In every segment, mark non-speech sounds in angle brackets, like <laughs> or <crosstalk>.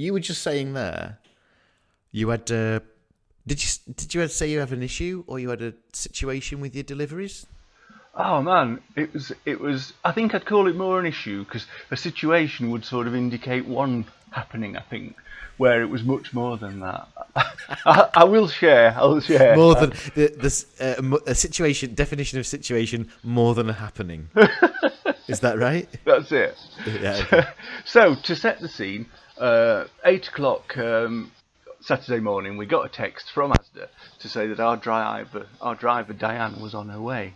You were just saying there, you had. Uh, did you did you say you have an issue or you had a situation with your deliveries? Oh man, it was it was. I think I'd call it more an issue because a situation would sort of indicate one happening. I think where it was much more than that. <laughs> I, I will share. I will share. More than the this uh, a situation definition of situation more than a happening. <laughs> Is that right? That's it. Yeah. okay. <laughs> So to set the scene, uh, eight o'clock um, Saturday morning, we got a text from Asda to say that our driver, our driver Diane, was on her way,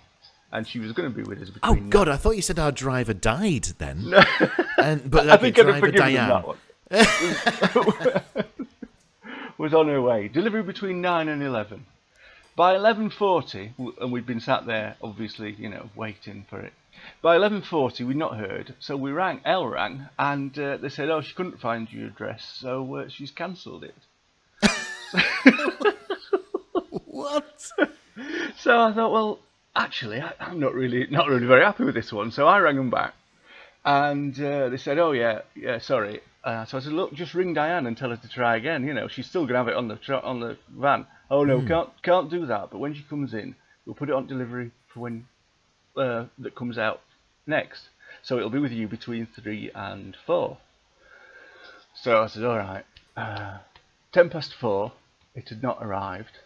and she was going to be with us Oh. God! I thought you said our driver died then. <laughs> and but I think I'd driver Diane. that one. <laughs> was on her way. Delivery between nine and eleven. By eleven forty, and we'd been sat there, obviously, you know, waiting for it. By eleven forty, we'd not heard, so we rang. Elle rang, and uh, they said, "Oh, she couldn't find your address, so uh, she's cancelled it." What? <laughs> So I thought, well, actually, I, I'm not really not really very happy with this one. So I rang them back, and uh, they said, "Oh yeah, yeah, sorry." Uh, so I said, "Look, just ring Diane and tell her to try again. You know, she's still gonna have it on the tr- on the van." Oh no, can't can't do that. But when she comes in, we'll put it on delivery for when uh, that comes out next. So it'll be with you between three and four. So I said, "All right." Uh, Ten past four, it had not arrived.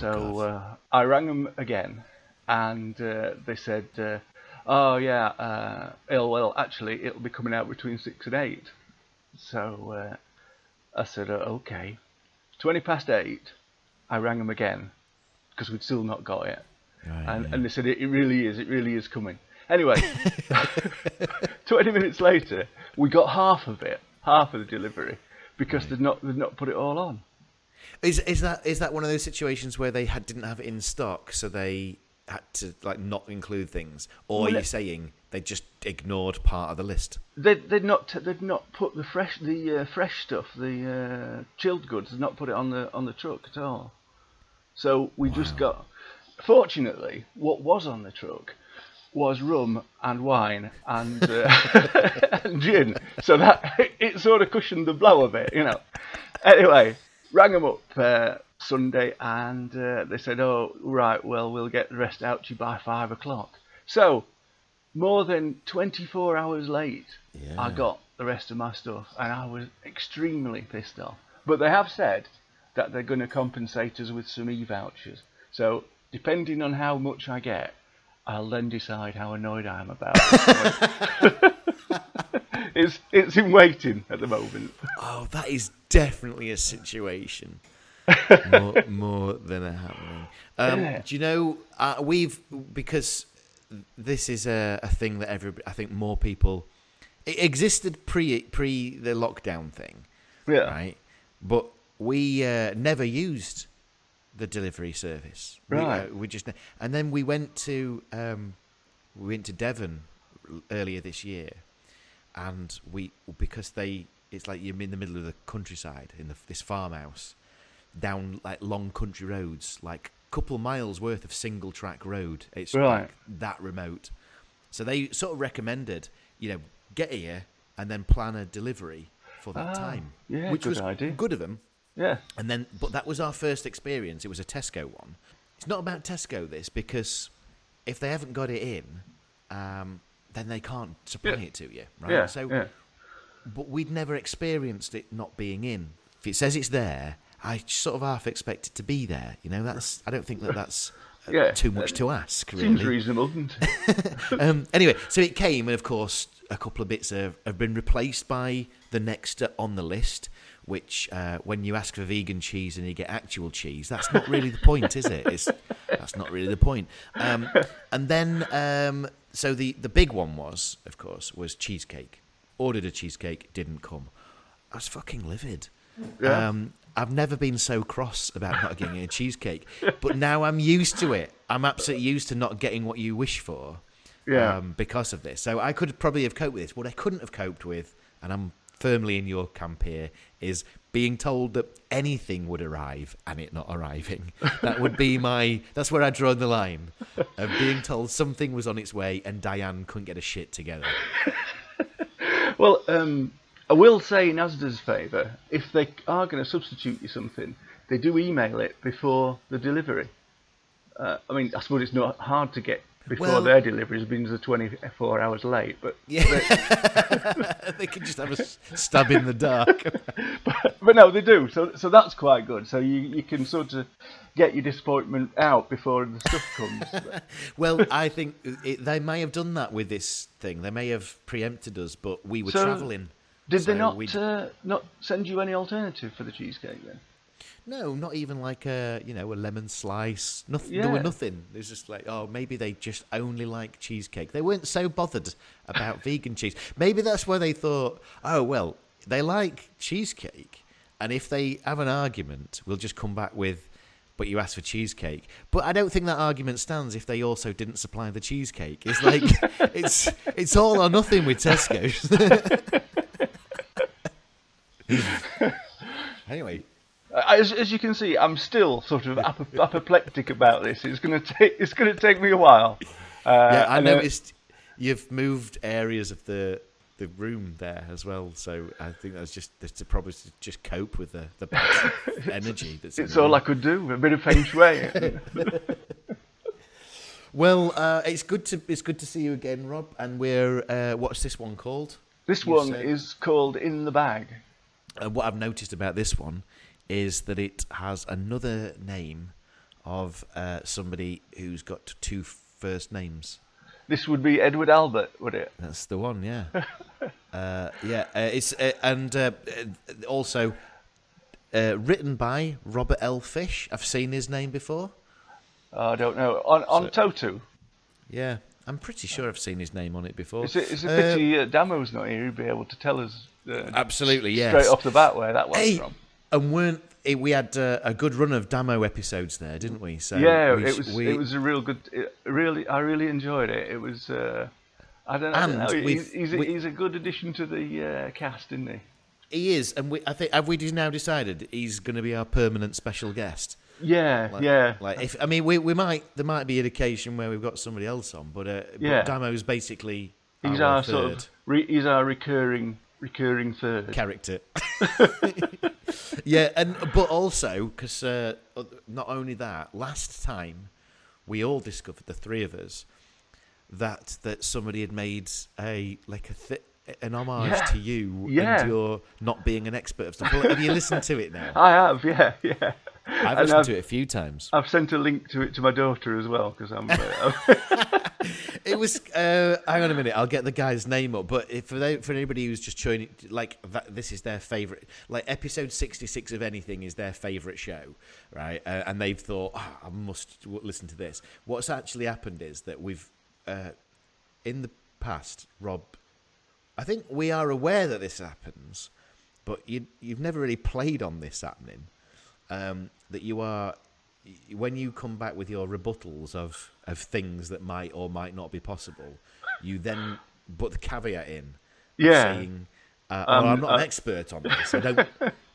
so uh, I rang them again, and uh, they said, uh, "Oh yeah, uh, it'll, well actually it'll be coming out between six and eight. So uh, I said, uh, "Okay." Twenty past eight, I rang them again because we'd still not got it, Right, and, yeah. and they said, it, "It really is. It really is coming." Anyway, <laughs> twenty minutes later, we got half of it, half of the delivery, because they'd not they'd not put it all on. Is is that is that one of those situations where they had didn't have it in stock, so they had to like not include things, or Well, are you it- saying they just ignored part of the list? They they'd not they'd not put the fresh the uh, fresh stuff the uh, chilled goods they'd not put it on the on the truck at all. So we just got. Fortunately, what was on the truck was rum and wine and, uh, <laughs> and gin. So that <laughs> it sort of cushioned the blow a bit, you know. Anyway, rang them up uh, Sunday and uh, they said, "Oh, right, well, we'll get the rest out to you by five o'clock." So more than 24 hours late, I got the rest of my stuff, and I was extremely pissed off. But they have said that they're going to compensate us with some e-vouchers. So depending on how much I get, I'll then decide how annoyed I am about it. <laughs> it's it's in waiting at the moment. Oh, that is definitely a situation. more, <laughs> more than a happening. Um, Yeah. Do you know uh, we've because this is a, a thing that every I think more people it existed pre pre the lockdown thing, Yeah. right? But we uh, never used the delivery service. We, Right. uh, we just and then we went to um, we went to Devon earlier this year, and we because they it's like you're in the middle of the countryside in the, this farmhouse, down like long country roads, like a couple miles worth of single track road. It's Right. like that remote. So they sort of recommended, you know, get here and then plan a delivery for that Ah, time. yeah, which good was idea. good of them. Yeah. And then, but that was our first experience. It was a Tesco one. It's not about Tesco this because if they haven't got it in, um, then they can't supply Yeah. it to you, right? Yeah. so, yeah. but we'd never experienced it not being in. If it says it's there, I sort of half expect it to be there. You know, that's I don't think that that's uh, Yeah. too much to ask. Seems reasonable, doesn't it? <laughs> um, anyway, so it came, and of course, a couple of bits have, have been replaced by the next uh, on the list. Which, uh, when you ask for vegan cheese and you get actual cheese, that's not really the point, is it? It's, that's not really the point. Um, and then, um, so the the big one was, of course, was cheesecake. Ordered a cheesecake, didn't come. I was fucking livid. Yeah. Um, I've never been so cross about not getting a cheesecake, but now I'm used to it. I'm absolutely used to not getting what you wish for Yeah. um, because of this. So I could probably have coped with this. What I couldn't have coped with, and I'm firmly in your camp here, is being told that anything would arrive and it not arriving. <laughs> That would be my. That's where I draw the line of being told something was on its way and Diane couldn't get a shit together. <laughs> Well, um, I will say in Asda's favour, if they are going to substitute you something, they do email it before the delivery. Uh, I mean, I suppose it's not hard to get before Well- their deliveries, being the 24 hours late, but <laughs> Yeah, <laughs> they can just have a stab in the dark. <laughs> but no, they do. So so that's quite good. So you you can sort of get your disappointment out before the stuff comes. Well, I think it, they may have done that with this thing. They may have preempted us, but we were So, travelling. Did they not uh, not send you any alternative for the cheesecake then? No, not even like a you know a lemon slice. Nothing. There were nothing. It was just like oh maybe they just only like cheesecake. They weren't so bothered about <laughs> vegan cheese. Maybe that's why they thought oh well they like cheesecake, and if they have an argument, we'll just come back with. But you asked for cheesecake. But I don't think that argument stands if they also didn't supply the cheesecake. It's like <laughs> it's it's all or nothing with Tesco's. <laughs> anyway, As, as you can see, I'm still sort of apo- <laughs> apoplectic about this. It's gonna take it's gonna take me a while. Uh, Yeah, I uh, noticed you've moved areas of the the room there as well. So I think that's just that's to probably to just cope with the the <laughs> energy that's. it's all room. I could do. A bit of feng shui. <laughs> Well, uh, it's good to it's good to see you again, Rob. And we're uh, what's this one called? this You one said- is called In the Bag. And what I've noticed about this one is that it has another name of uh, somebody who's got two first names. This would be Edward Albert, would it? That's the one, yeah. <laughs> uh, yeah, uh, it's uh, and uh, uh, also uh, written by Robert L. Fish. I've seen his name before. I don't know. On on Totu. Yeah, I'm pretty sure I've seen his name on it before. It's a, it's a pity Damo's not here. He'd be able to tell us uh, Absolutely, yes. straight off the bat where that was Hey, from. And weren't eh, we had uh, a good run of Damo episodes there, didn't we? So yeah, we it was we- it was a real good. It, really, I really enjoyed it. It was. Uh, I don't, I don't And know. He's, we've- he's, a, we- he's a good addition to the uh, cast, isn't he? He is, and we, I think have we now decided he's going to be our permanent special guest. Yeah, Like, yeah. Like if I mean, we we might there might be an occasion where we've got somebody else on, but uh, Yeah. but Damo's basically He's our, our sort of. Re, he's our recurring recurring third. character. <laughs> <laughs> yeah, and but also because uh, not only that, last time we all discovered the three of us that that somebody had made a like a th- an homage Yeah. to you Yeah. and your not being an expert of stuff. Well, have you listened to it now? <laughs> I have, yeah, yeah. I've And listened I've, to it a few times. I've sent a link to it to my daughter as well because I'm. Uh, <laughs> It was. Uh, hang on a minute. I'll get the guy's name up. But if for they, for anybody who's just joining, like that, this is their favorite. Like episode sixty six of anything is their favorite show, right? Uh, and they've thought, "Ah, I must listen to this. What's actually happened is that we've, uh, in the past, Rob. I think we are aware that this happens, but you you've never really played on this happening. Um, that you are when you come back with your rebuttals of of things that might or might not be possible, you then put the caveat in, Yeah. saying, uh, Um, well, "I'm not uh, an expert on this. I don't."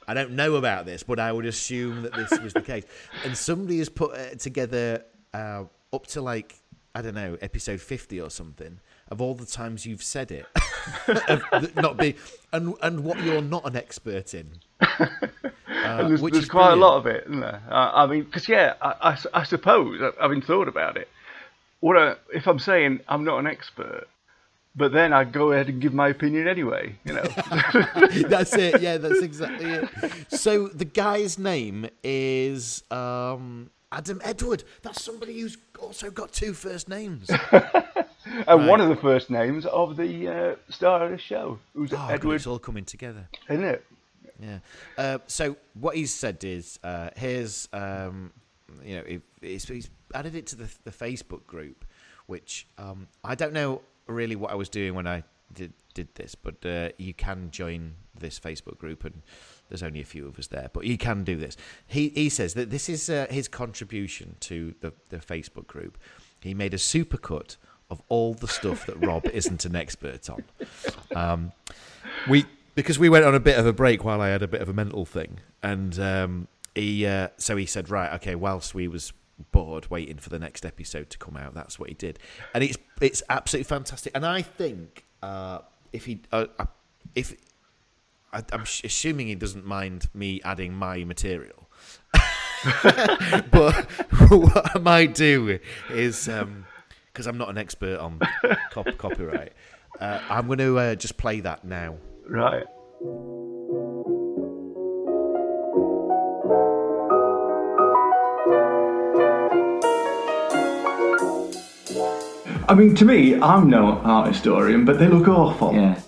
I don't know about this, but I would assume that this was the case. And somebody has put uh, together uh, up to like I don't know, episode fifty or something of all the times you've said it, <laughs> of not be and and what you're not an expert in. <laughs> Uh, there's, which there's is quite a lot of it, isn't there? Uh, I mean, because yeah, I I suppose I- having thought about it, what I, if I'm saying I'm not an expert, but then I go ahead and give my opinion anyway, you know? <laughs> that's it. Yeah, that's exactly it. So the guy's name is um, Adam Edward. That's somebody who's also got two first names. <laughs> and one of the first names of the uh, star of the show, who's Oh, God, it's all coming together. isn't it? Yeah. Uh, so what he's said is, uh, here's, um, you know, he, he's, he's added it to the, the Facebook group, which um, I don't know really what I was doing when I did did this, but uh, you can join this Facebook group, and there's only a few of us there, but you can do this. He he says that this is uh, his contribution to the the Facebook group. He made a supercut of all the stuff that Rob <laughs> isn't an expert on. Um, we because we went on a bit of a break while I had a bit of a mental thing, and um, he uh, so he said, right, okay, whilst we was bored waiting for the next episode to come out, that's what he did, and it's it's absolutely fantastic. And I think uh, if he uh, uh, if I, I'm sh- assuming he doesn't mind me adding my material. <laughs> but what I might do is um because I'm not an expert on cop- copyright, uh, I'm going to uh, just play that now. Right. I mean, to me, I'm no art historian, but they look awful. Yeah.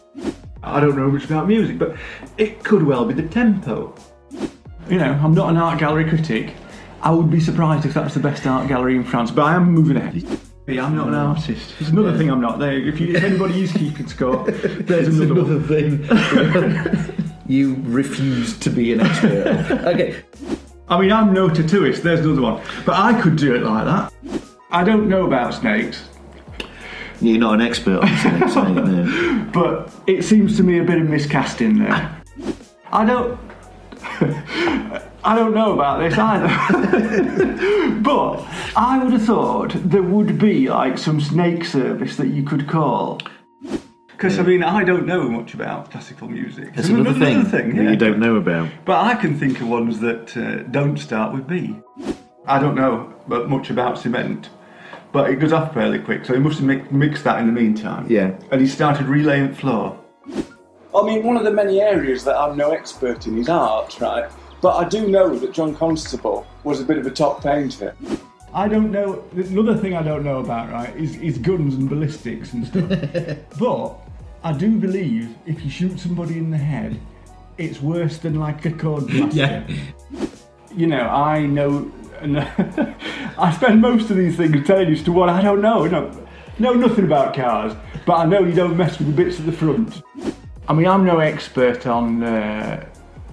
I don't know much about music, but it could well be the tempo. You know, I'm not an art gallery critic. I would be surprised if that's the best art gallery in France, but I am moving ahead. I'm not an mm. artist. There's another thing I'm not. There, if, you, if anybody is keeping score, <laughs> there's another, one. thing. <laughs> you refuse to be an expert. <laughs> okay. I mean, I'm no tattooist. There's another one. But I could do it like that. I don't know about snakes, You're not an expert on snakes, are you? No. <laughs> but it seems to me a bit of miscasting there. I don't. <laughs> I don't know about this either. <laughs> but I would have thought there would be like some snake service that you could call. Because I mean, I don't know much about classical music. That's I mean, another thing, thing that yeah. you don't know about. But I can think of ones that uh, don't start with B. I don't know but much about cement, but it goes off fairly quick, so he must have mi- mixed that in the meantime. Yeah. And he started relaying floor. I mean, one of the many areas that I'm no expert in is art, right? But I do know that John Constable was a bit of a top painter. I don't know. Another thing I don't know about, right, is, is guns and ballistics and stuff. <laughs> but I do believe if you shoot somebody in the head, it's worse than like a cord <laughs> blaster. Yeah. You know, I know. And <laughs> I spend most of these things telling you as to what I don't know. No, know nothing about cars, but I know you don't mess with the bits at the front. I mean, I'm no expert on uh,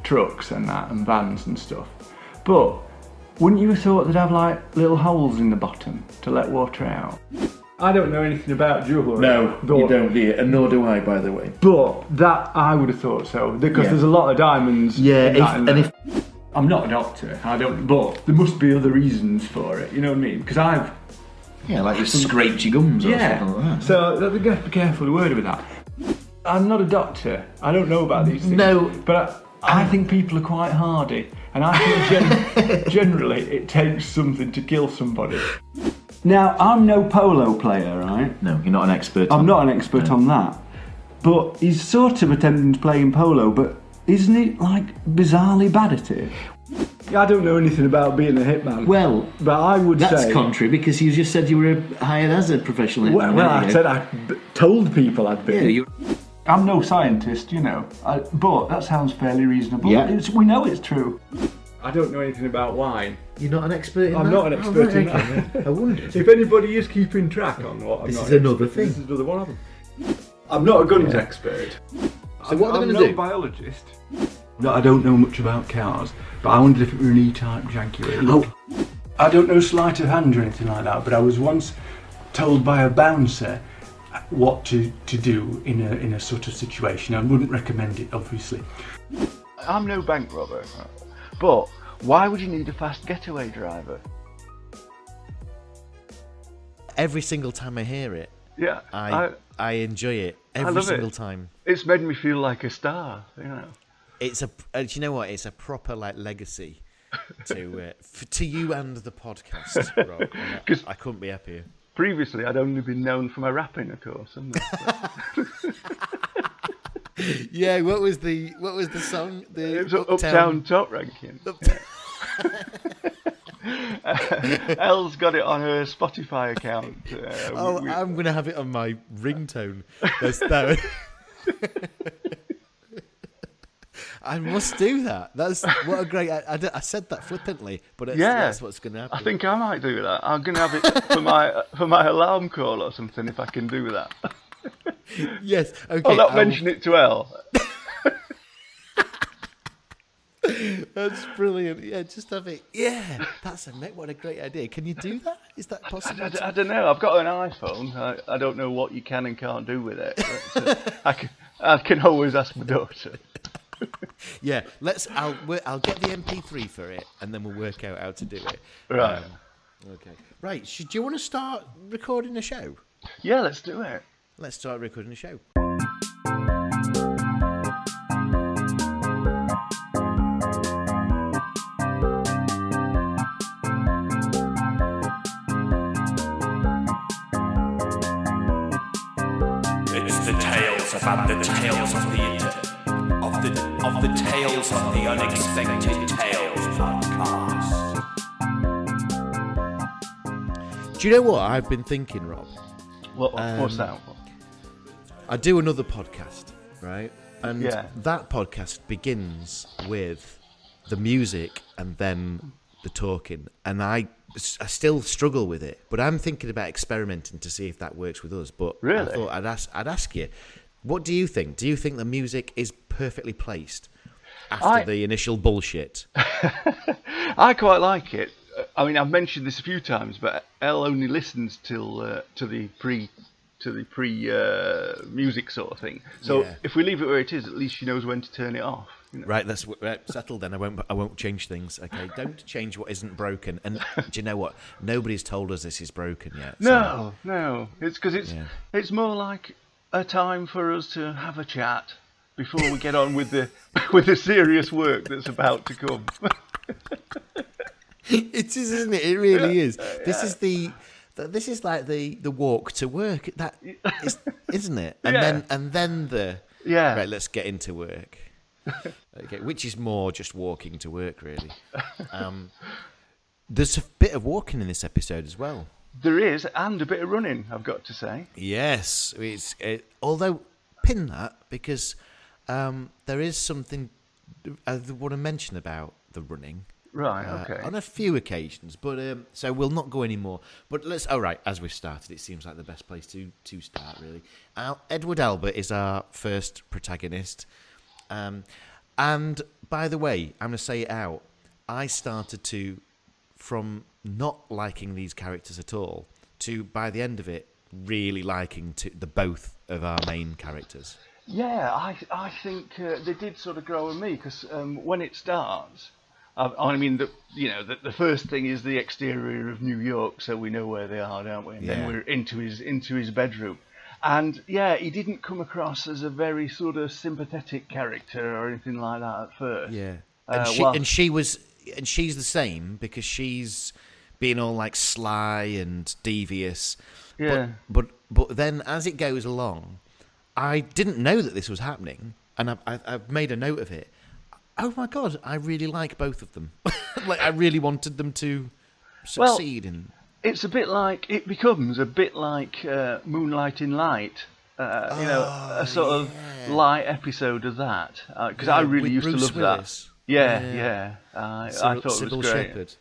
trucks and that and vans and stuff, but wouldn't you have thought they'd have like little holes in the bottom to let water out? I don't know anything about jewellery. No, but, you don't, do you? And nor do I, by the way. But that I would have thought so because Yeah. there's a lot of diamonds. Yeah, in if, that and there. if I'm not a doctor, I don't. But there must be other reasons for it. You know what I mean? Because I've yeah, like you scraped your gums or yeah. something like that. So you have to be careful worded with that. I'm not a doctor. I don't know about these things. No. but I, I think people are quite hardy, and I think gen- <laughs> generally it takes something to kill somebody. Now I'm no polo player, right? No, you're not an expert. I'm on- not an expert on that, but he's sort of attempting to play in polo, but isn't it like bizarrely bad at it? I don't know anything about being a hitman. Well, but I would that's say. contrary because you just said you were hired as a professional. well, hitman, well, weren't I you? said I b- told people I'd Yeah, you I'm no scientist, you know, I, but that sounds fairly reasonable. Yeah. It's, we know it's true. I don't know anything about wine. You're not an expert in I'm that? not an Oh, expert right, in okay. that. I wondered. <laughs> If anybody is keeping track on what I'm This not is another thing. This is another one of them. I'm not a guns expert. So what are they I'm gonna no do? biologist. No, I don't know much about cars, but I wondered if it were an E-type Jaguar. Oh. I don't know sleight of hand or anything like that, but I was once told by a bouncer what to, to do in a in a sort of situation. I wouldn't recommend it, obviously. I'm no bank robber, but why would you need a fast getaway driver? Every single time I hear it, Yeah, I I, enjoy it every love it. single time. it's made me feel like a star. You know. It's a uh, do you know what? It's a proper like legacy to uh, f- to you and the podcast, <laughs> Rob. and I, I couldn't be happier. Previously, I'd only been known for my rapping, of course. <laughs> <laughs> Yeah, what was the what was the song? The It was Uptown, Top Ranking. Elle's got it on her Spotify account. Uh, Oh, we- I'm gonna have it on my ringtone. That's that. I must do that. That's what a great. I, I, I said that flippantly, but it's, yeah, that's what's gonna happen. I think I might do that. I'm gonna have it for my <laughs> for my alarm call or something if I can do that. <laughs> yes. Okay. I'll not I'll- mention it to Elle. <laughs> That's brilliant. Yeah, just have it. Yeah, that's a mate. What a great idea. Can you do that? Is that possible? I don't know. I've got an iPhone. I, I don't know what you can and can't do with it. But, uh, I can I can always ask my daughter. <laughs> yeah, let's. I'll I'll get the MP3 for it, and then we'll work out how to do it. Right. Um, okay. Right. Do you want to start recording a show? Yeah, let's do it. Let's start recording a show. It's the tales about the tales of the of the tales of the unexpected tales podcast. Do you know what I've been thinking, Rob? What, what's Um, that? I do another podcast, right? And Yeah. that podcast begins with the music and then the talking. And I, I still struggle with it, but I'm thinking about experimenting to see if that works with us. But I Really? thought I'd ask, I'd ask you, what do you think? Do you think the music is perfectly placed after I- the initial bullshit? <laughs> I quite like it. I mean, I've mentioned this a few times, but Elle only listens till uh, to the pre to the pre uh, music sort of thing. So Yeah. if we leave it where it is, at least she knows when to turn it off. you know. Right, that's right, settled. Then I won't. I won't change things. Okay, don't change what isn't broken. And do you know what? Nobody's told us this is broken yet. so- No, no, it's because it's Yeah. it's more like a time for us to have a chat before we get on with the <laughs> with the serious work that's about to come. <laughs> It is, isn't it? It really is. This is the. This is like the, the walk to work. That is, isn't it? And <laughs> Yeah. then and then the Yeah. Right, let's get into work. Okay, which is more just walking to work, really. Um, there's a bit of walking in this episode as well. There is, and a bit of running, I've got to say. Yes, it's it, although pin that because um, there is something I want to mention about the running. Right, uh, okay. on a few occasions, but um, so we'll not go any more. But let's. All right, as we've started, it seems like the best place to to start. Really, Al, Edward Albert is our first protagonist, um, and by the way, I'm going to say it out. I started to from not liking these characters at all to by the end of it really liking to the both of our main characters. Yeah, I I think uh, they did sort of grow on me because um, when it starts, I, I mean, the, you know, the, the first thing is the exterior of New York, so we know where they are, don't we? And Yeah. then we're into his into his bedroom, and yeah, he didn't come across as a very sort of sympathetic character or anything like that at first. Yeah, and Uh, she well- and she was and she's the same because she's being all like sly and devious. Yeah. But but, but then as it goes along, I didn't know that this was happening, and I, I, I've made a note of it. Oh my god, I really like both of them. <laughs> like I really wanted them to Well- succeed in. It's a bit like it becomes a bit like uh, Moonlight in Light. Uh, you know, a sort of light episode of that because I Oh, Yeah, really used Bruce to love Willis. that. Yeah, Yeah. yeah. I, I thought Cybill it was great. Shepherd.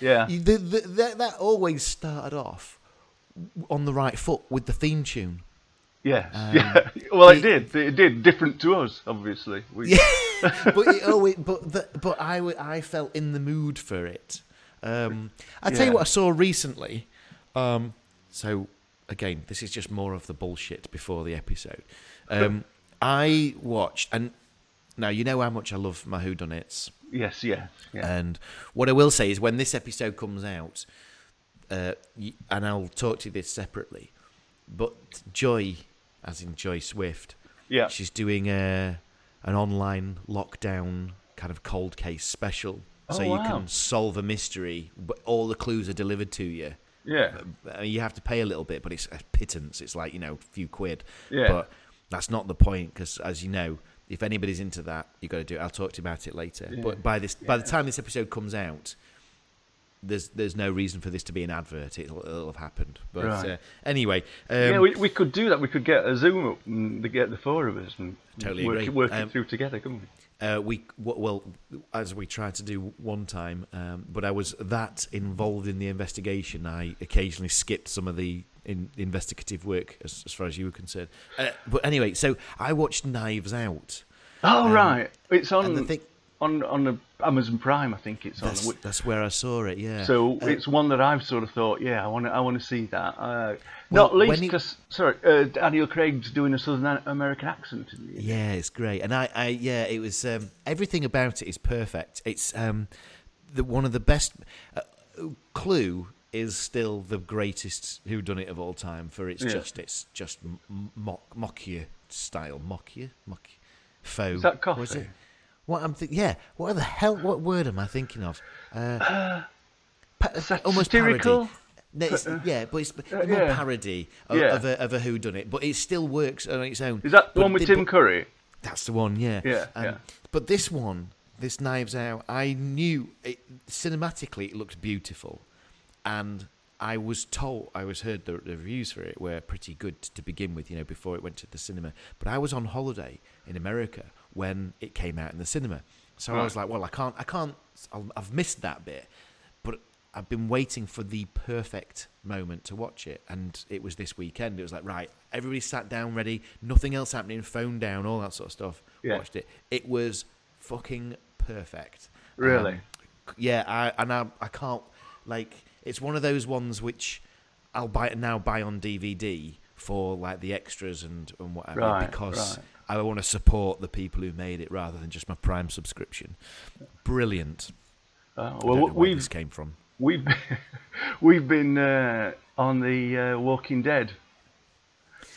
Yeah. You- The, the, that, that always started off on the right foot with the theme tune. Yes. Um, <laughs> yeah. Well, it it- did. It did. Different to us, obviously. We, Yeah, <laughs> but it always, but the, but I, I felt in the mood for it. Um, I tell you what I saw recently. Um, so again, this is just more of the bullshit before the episode. Um, I watched, and now you know how much I love my whodunits. Yes. Yeah. Yeah. And what I will say is, when this episode comes out, uh, and I'll talk to you this separately, but Joy, as in Joy Swift, Yeah. she's doing a an online lockdown kind of cold case special, so Oh, you wow. can solve a mystery, but all the clues are delivered to you. yeah. Uh, You have to pay a little bit, but it's a pittance. It's like you know, a few quid. Yeah. But that's not the point because, as you know, if anybody's into that, you've got to do it. I'll talk to you about it later. Yeah. But by this, by the time this episode comes out, there's there's no reason for this to be an advert. It'll, it'll have happened. But Right. uh, anyway, um, yeah, we, we could do that. We could get a Zoom up and get the four of us and Totally work, agree. it, work Um, it through together, couldn't we? Uh, we well, as we tried to do one time, um, but I was that involved in the investigation. I occasionally skipped some of the in, investigative work as, as far as you were concerned. Uh, but anyway, so I watched Knives Out. Oh um, right, it's on and the thing- on on the Amazon Prime. I think it's on. That's, that's where I saw it. Yeah. So Uh, it's one that I've sort of thought, yeah, I want to, I want to see that. Uh, Well, not least because, sorry, uh, Daniel Craig's doing a Southern American accent. Yeah, it's great, and I, I yeah, it was um, everything about it is perfect. It's um, the one of the best. Uh, Clue is still the greatest Who Done It of all time for its Yeah. just its just m- mock mock-you style, mock-you, mock faux. Is that coffee? What I'm th- yeah. What the hell? What word am I thinking of? Uh, pa- almost satirical? parody. It's, yeah, but it's more uh, yeah. parody of, Yeah. of a of a who done it, but it still works on its own. Is that the But one with Tim Curry? That's the one, yeah. Yeah, Um, yeah. But this one, this Knives Out, I knew it, cinematically it looked beautiful, and I was told, I was heard the, the reviews for it were pretty good to begin with, you know, before it went to the cinema. But I was on holiday in America when it came out in the cinema, so I was like, well, I can't, I can't, I'll, I've missed that bit, but. I've been waiting for the perfect moment to watch it, and it was this weekend. It was like, right, everybody sat down, ready, nothing else happening, phone down, all that sort of stuff. Yeah. Watched it. It was fucking perfect. Really? Um, yeah, I, and I, I can't like. It's one of those ones which I'll buy now buy on DVD for like the extras and and whatever Right, because right. I want to support the people who made it rather than just my Prime subscription. Brilliant. Uh, well, we've this came from. we've <laughs> we've been uh, on the uh, Walking Dead,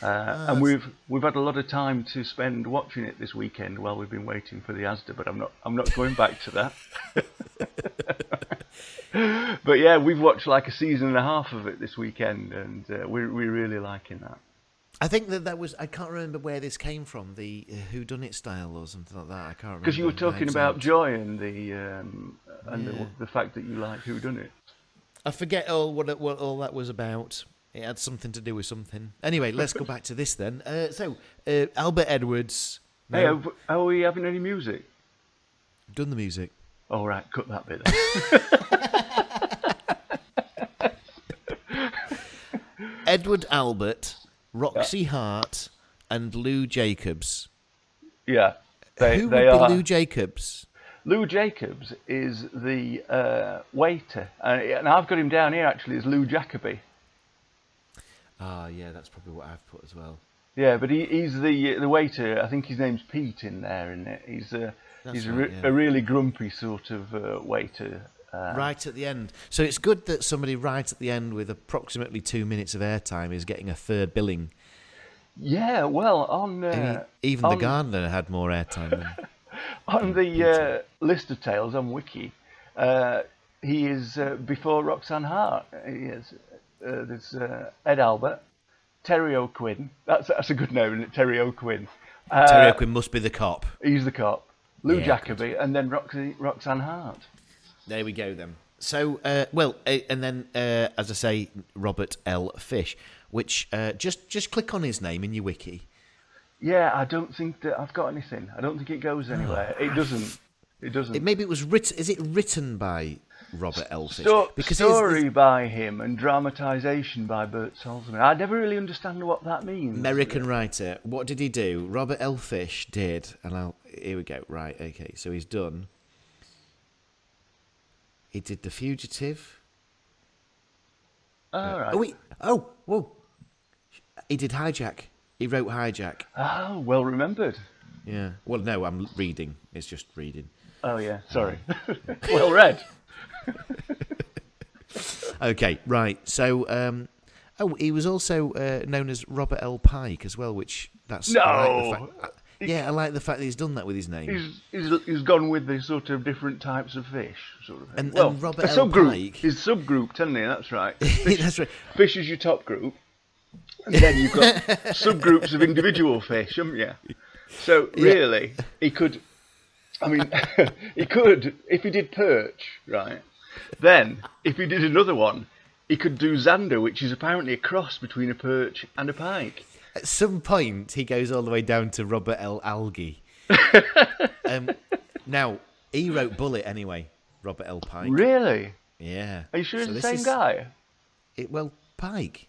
uh, and we've we've had a lot of time to spend watching it this weekend while we've been waiting for the Asda. But I'm not I'm not going back to that. <laughs> <laughs> but yeah, we've watched like a season and a half of it this weekend, and uh, we're we're really liking that. I think that that was. I can't remember where this came from. The uh, Who Done It style or something like that. I can't remember. Because you were talking about joy and the um, and Yeah. the, the fact that you like who done it. I forget all what, it, what all that was about. It had something to do with something. Anyway, let's go back to this then. Uh, so, uh, Albert Edwards. No, Hey, are we having any music? done the music. All right, cut that bit. Then. <laughs> Edward Albert, Roxy Hart, and Lou Jacobs. yeah, they Who they would are. be Lou Jacobs? Lou Jacobs is the uh, waiter, and, and I've got him down here actually as Lou Jacoby. Ah, yeah, that's probably what I've put as well. Yeah, but he, he's the the waiter. I think his name's Pete in there, isn't it? He's a That's he's a, re- yeah. a really grumpy sort of uh, waiter. Uh, right at the end. So it's good that somebody right at the end with approximately two minutes of airtime is getting a third billing. Yeah, well, on uh, even on, the gardener had more airtime than. <laughs> on the uh, list of tales on Wiki, uh, he is uh, before Roxanne Hart. He is. Uh, there's uh, Ed Albert, Terry O'Quinn. That's that's a good name, isn't it? Terry O'Quinn. Uh, Terry O'Quinn must be the cop. He's the cop. Lou Yeah, Jacoby, and then Roxy, Roxanne Hart. There we go then. So, uh, well, uh, and then uh, as I say, Robert L. Fish, which uh, just just click on his name in your wiki. Yeah, I don't think that I've got anything. I don't think it goes anywhere. It doesn't. It doesn't. It maybe it was written. Is it written by Robert L. Fish? Sto- because story by him and dramatisation by Bert Salzman. I never really understand what that means. American writer. What did he do? Robert L. Fish did, and I'll here we go. Right, okay. So he's done. He did The Fugitive. All right. Oh wait. Oh whoa. He did Hijack. He wrote Hijack. Oh, well remembered. Yeah. Well, no, I'm reading. It's just reading. Oh yeah, sorry. <laughs> <laughs> well read. <laughs> Okay, right. So, um, oh, he was also uh, known as Robert L. Pike as well, which that's like the No. fact- I- yeah, I like the fact that he's done that with his name. He's, he's he's gone with the sort of different types of fish, sort of. Thing. And- well, and Robert a L. subgroup. Pike- His subgroup, telling you that's right. <laughs> that's right. Fish is your top group, and then you've got <laughs> subgroups of individual fish, haven't you? So really, he could. I mean, <laughs> he could if he did perch, right? Then, if he did another one, he could do zander, which is apparently a cross between a perch and a pike. At some point, he goes all the way down to Robert L. Algie. <laughs> um, now, he wrote Bullitt anyway, Robert L. Pike. Really? Yeah. Are you sure So it's the same is- guy? It, well, Pike.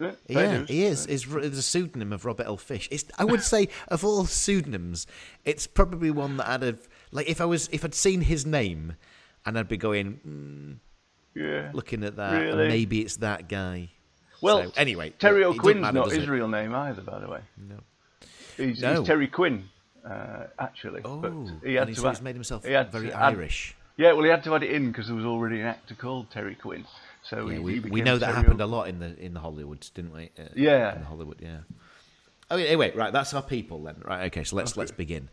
Yeah, Yeah, he is. It's, it's a pseudonym of Robert L. Fish. It's, I would say of all pseudonyms, it's probably one that I'd have like if I was if I'd seen his name, and I'd be going mm, Yeah. looking at that, Really? maybe it's that guy. Well, So, anyway, Terry O'Quinn's matter, not his real name either, by the way. No. He's, No. he's Terry Quinn, uh, actually. Oh, but he had to so add- made himself he had very to add- Irish. Yeah, well, he had to add it in because there was already an actor called Terry Quinn. So Yeah, he, we, we know that Terry happened O- a lot in the in the Hollywoods, didn't we? Uh, Yeah. in Hollywood, yeah. Oh, anyway, right, that's our people then. Right, okay, so let's let's begin.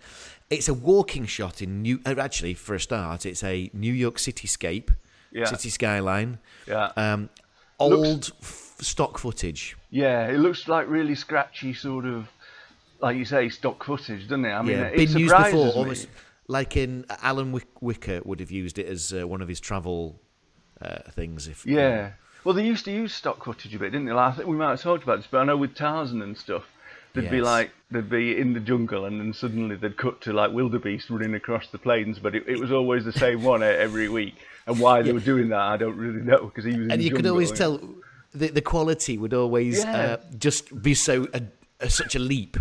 It's a walking shot in New. Uh, actually, for a start, it's a New York cityscape, Yeah. city skyline. Yeah. Um, old f- stock footage. Yeah, it looks like really scratchy, sort of, like you say, stock footage, doesn't it? I mean, yeah, it been used before, almost like in Alan Wick- Whicker would have used it as uh, one of his travel uh, things. If Yeah. Well, they used to use stock footage a bit, didn't they? Like, I think we might have talked about this, but I know with Tarzan and stuff, they'd be like they'd be in the jungle, and then suddenly they'd cut to like wildebeest running across the plains, but it, it was always the same one every week. And why they were doing that, I don't really know, because he was. in and you could always yeah. tell the the quality would always Yeah. uh, just be so such a leap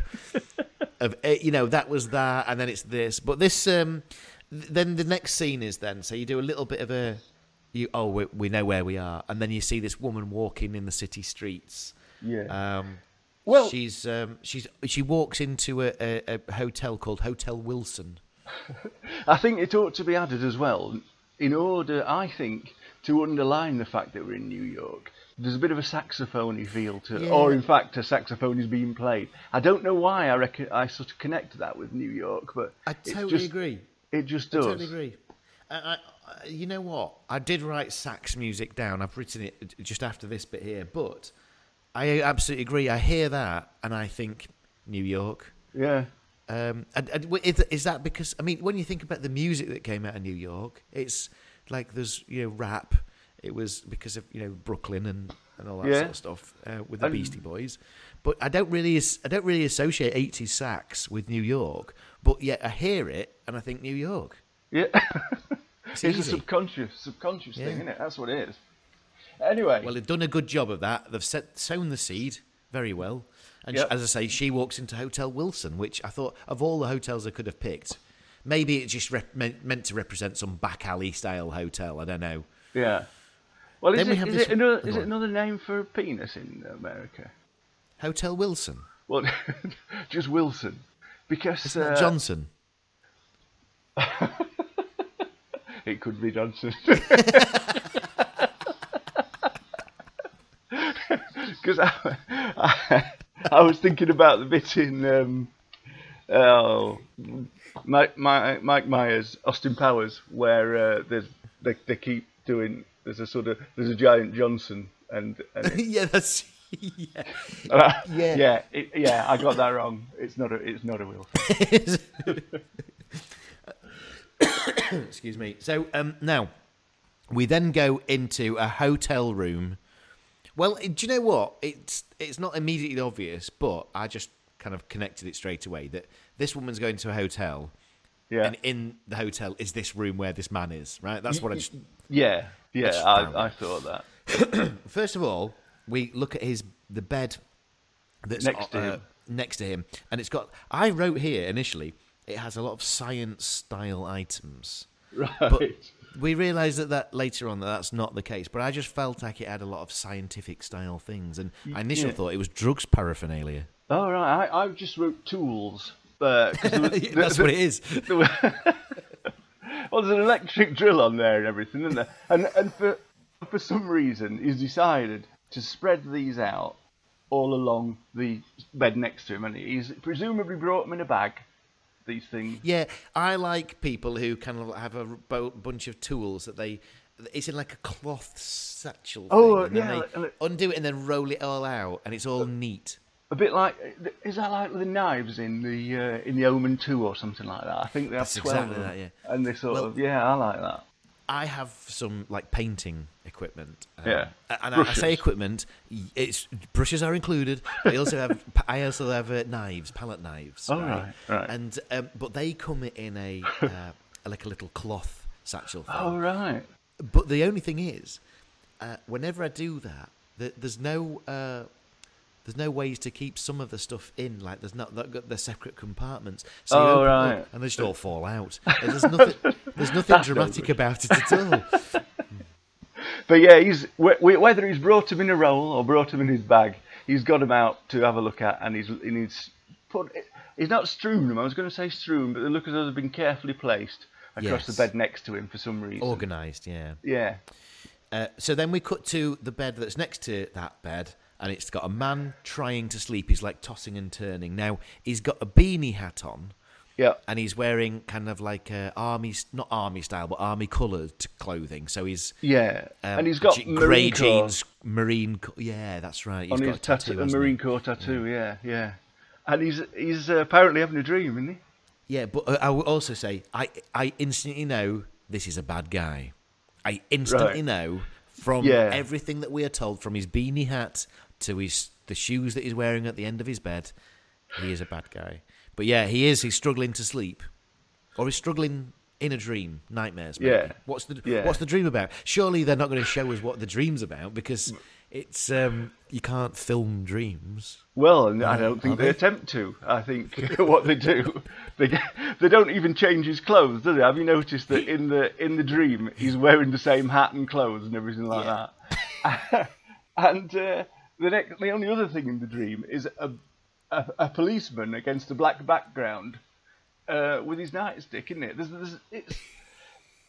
<laughs> of uh, you know that was that and then it's this but this um th- then the next scene is then so you do a little bit of a you oh we, we know where we are and then you see this woman walking in the city streets Yeah. um Well- she's um she's she walks into a, a, a hotel called Hotel Wilson <laughs> I think it ought to be added as well, in order, I think, to underline the fact that we're in New York. There's a bit of a saxophony feel to, Yeah. or in fact, a saxophone is being played. I don't know why I reckon I sort of connect that with New York, but I totally just- agree It just does. I totally agree. I, I, I- you know what? I did write sax music down. I've written it just after this bit here, but I absolutely agree. I hear that and I think New York. Yeah. Um, and, and is, is that because I mean, when you think about the music that came out of New York, it's like there's you know rap. It was because of you know Brooklyn and, and all that Yeah. sort of stuff uh, with the And- Beastie Boys. But I don't really I don't really associate 80s sax with New York. But yet I hear it and I think New York. Yeah. <laughs> It's, it's a subconscious, subconscious thing, Yeah. isn't it? That's what it is. Anyway. Well, they've done a good job of that. They've set, sown the seed very well. And Yep. as I say, she walks into Hotel Wilson, which I thought of all the hotels I could have picked, maybe it just rep- meant, meant to represent some back alley style hotel. I don't know. yeah. Well, is, Then we it, have is, this- it, another, is it another name for a penis in America? Hotel Wilson. Well, <laughs> just Wilson. Because Isn't that uh, Johnson? <laughs> It could be Johnson. <laughs> Because I, I, I was thinking about the bit in um, oh, Mike, Mike, Mike Myers, Austin Powers, where uh, they, they keep doing. There's a sort of there's a giant Johnson and, and <laughs> yeah, that's yeah. yeah yeah it, yeah I got that wrong. It's not a it's not a Wilson. <coughs> Excuse me. So um, now we then go into a hotel room. Well, do you know what? It's it's not immediately obvious, but I just kind of connected it straight away that this woman's going to a hotel, Yeah and in the hotel is this room where this man is. Right. That's what I just. yeah yeah I, I thought that. <clears throat> First of all, we look at his the bed that's Next to uh, him. next to him, and it's got. I wrote here initially. It has a lot of science style items. Right. But we realised that, that later on that that's not the case. But I just felt like it had a lot of scientific style things, and I initially yeah. thought it was drugs paraphernalia. Oh right, I, I just wrote tools. Uh, there was- that's what it is. there well, there's an electric drill on there and everything, isn't there? And and for for some reason, he's decided to spread these out all along the bed next to him, and he's presumably brought them in a bag. These things. Yeah, I like people who kind of have a bunch of tools that they. It's in like a cloth satchel. Oh, thing, and then yeah, they undo it and then roll it all out, and it's all neat. A bit like, is that like the knives in the uh, in the Omen Two or something like that? I think they have That's twelve exactly that, yeah. And they sort Well- of, yeah, I like that. I have some like painting equipment. um, Yeah. and I, I say equipment. It's brushes are included. I also have <laughs> I also have uh, knives, palette knives. Oh, right, right. And um, but they come in a <laughs> uh, like a little cloth satchel. Thing. Oh right. But the only thing is, uh, whenever I do that, th- there's no uh, there's no ways to keep some of the stuff in. Like there's not they've got the separate compartments. So you Oh, open up right. and they just all fall out. And there's nothing there's <laughs> nothing That's no dramatic about it at all. <laughs> But yeah, he's wh- wh- whether he's brought him in a roll or brought him in his bag, he's got him out to have a look at, and he's and he's put. He's not strewn them. I was going to say strewn, but they look as though they've been carefully placed across Yes. the bed next to him for some reason. Organised, yeah. Yeah. Uh, so then we cut to the bed that's next to that bed, and it's got a man trying to sleep. He's like tossing and turning. Now he's got a beanie hat on, Yeah. and he's wearing kind of like uh, army, not army style, but army coloured clothing. So he's Yeah. um, and he's got marine grey jeans, marine. Co- yeah, that's right. He's on got his a tattoo, tattoo, a marine corps tattoo. Yeah, yeah. And he's he's uh, apparently having a dream, isn't he? Yeah, but uh, I will also say I I instantly know this is a bad guy. I instantly Right. know from Yeah. everything that we are told, from his beanie hat to his the shoes that he's wearing at the end of his bed, he is a bad guy. But yeah, he is. He's struggling to sleep, or he's struggling in a dream, nightmares. Maybe. Yeah. What's the Yeah. What's the dream about? Surely they're not going to show us what the dream's about because it's um you can't film dreams. Well, and I don't think they they? attempt to. I think <laughs> what they do, they get, they don't even change his clothes, do they? Have you noticed that in the in the dream he's wearing the same hat and clothes and everything like Yeah. that? <laughs> and uh, the next, the only other thing in the dream is a a, a policeman against a black background uh, with his nightstick, isn't it? There's, there's, it's